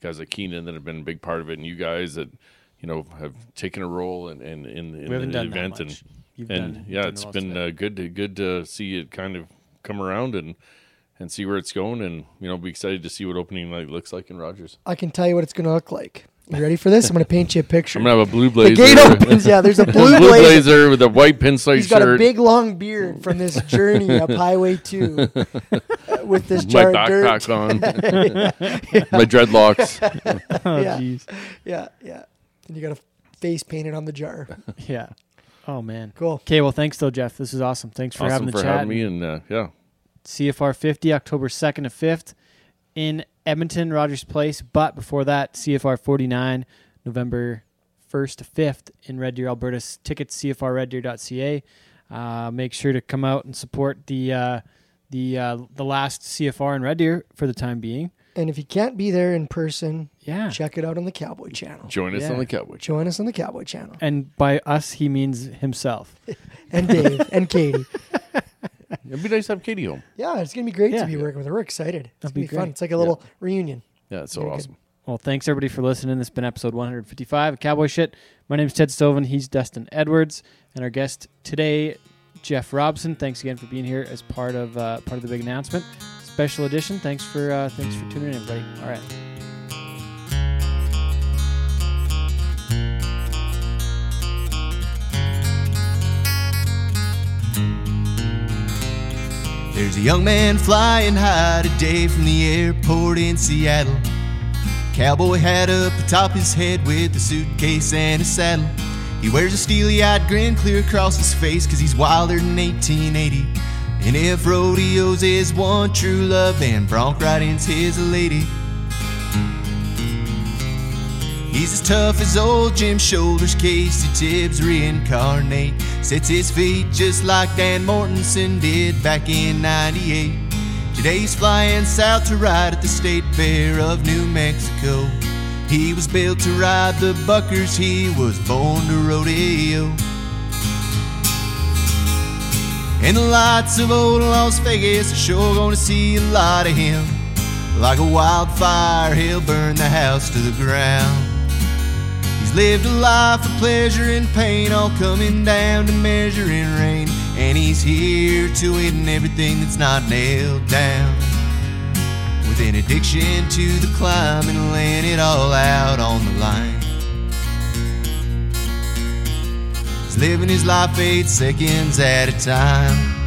guys like Keenan that have been a big part of it, and you guys that you know have taken a role in in, in, in We the done event that and. You've and done, yeah, done it's most been it. uh, good to good to see it kind of come around and and see where it's going, and you know, be excited to see what opening night looks like in Rogers. I can tell you what it's going to look like. You ready for this? I'm going to paint you a picture. I'm gonna have a blue blazer. the gate opens. Yeah, there's a <laughs> blue, blue blazer. blazer with a white pinstripe He's got shirt, a big long beard from this <laughs> journey up Highway Two uh, <laughs> with this my jar of dirt. backpack on, my dreadlocks. oh, yeah. jeez. Yeah, yeah. And you got a face painted on the jar. Yeah. Oh man. Cool. Okay, well thanks though, Jeff. This is awesome. Thanks for awesome having the for chat. having me, and uh, yeah, CFR 50, October 2nd to 5th in Edmonton, Rogers Place. But before that, CFR 49, November 1st to 5th in Red Deer, Alberta. Tickets, cfrreddeer.ca. Uh, make sure to come out and support the uh, the uh, the last CFR in Red Deer for the time being. And if you can't be there in person, Yeah. check it out on the Cowboy Channel. join us Yeah. on the Cowboy. Join us on the Cowboy Channel. And by us, he means himself. <laughs> And Dave and Katie. <laughs> It'd be nice to have Katie home. Yeah, it's gonna be great Yeah. to be working with her. We're excited. It's That'd gonna be be, fun. great. It's like a little reunion. Yeah, it's so Very good. awesome. Well, thanks everybody for listening. This has been episode 155 of Cowboy Shit. My name's Ted Stovin. He's Dustin Edwards, and our guest today, Jeff Robson. Thanks again for being here as part of uh, part of the big announcement, special edition. Thanks for uh, thanks for tuning in, everybody. All right. There's a young man flying high today from the airport in Seattle. Cowboy hat up atop his head with a suitcase and a saddle. He wears a steely eyed grin clear across his face cause he's wilder than 1880. And if rodeo's is one true love, then bronc riding's his lady. He's as tough as old Jim Shoulders, Casey Tibbs reincarnate. Sets his feet just like Dan Mortensen did back in 98. Today he's flying south to ride at the State Fair of New Mexico. He was built to ride the buckers, he was born to rodeo. And the lights of old Las Vegas are sure gonna see a lot of him. Like a wildfire, he'll burn the house to the ground. He's lived a life of pleasure and pain, all coming down to measure measuring rain. And he's here to win everything that's not nailed down. With an addiction to the climb and laying it all out on the line. He's living his life eight seconds at a time.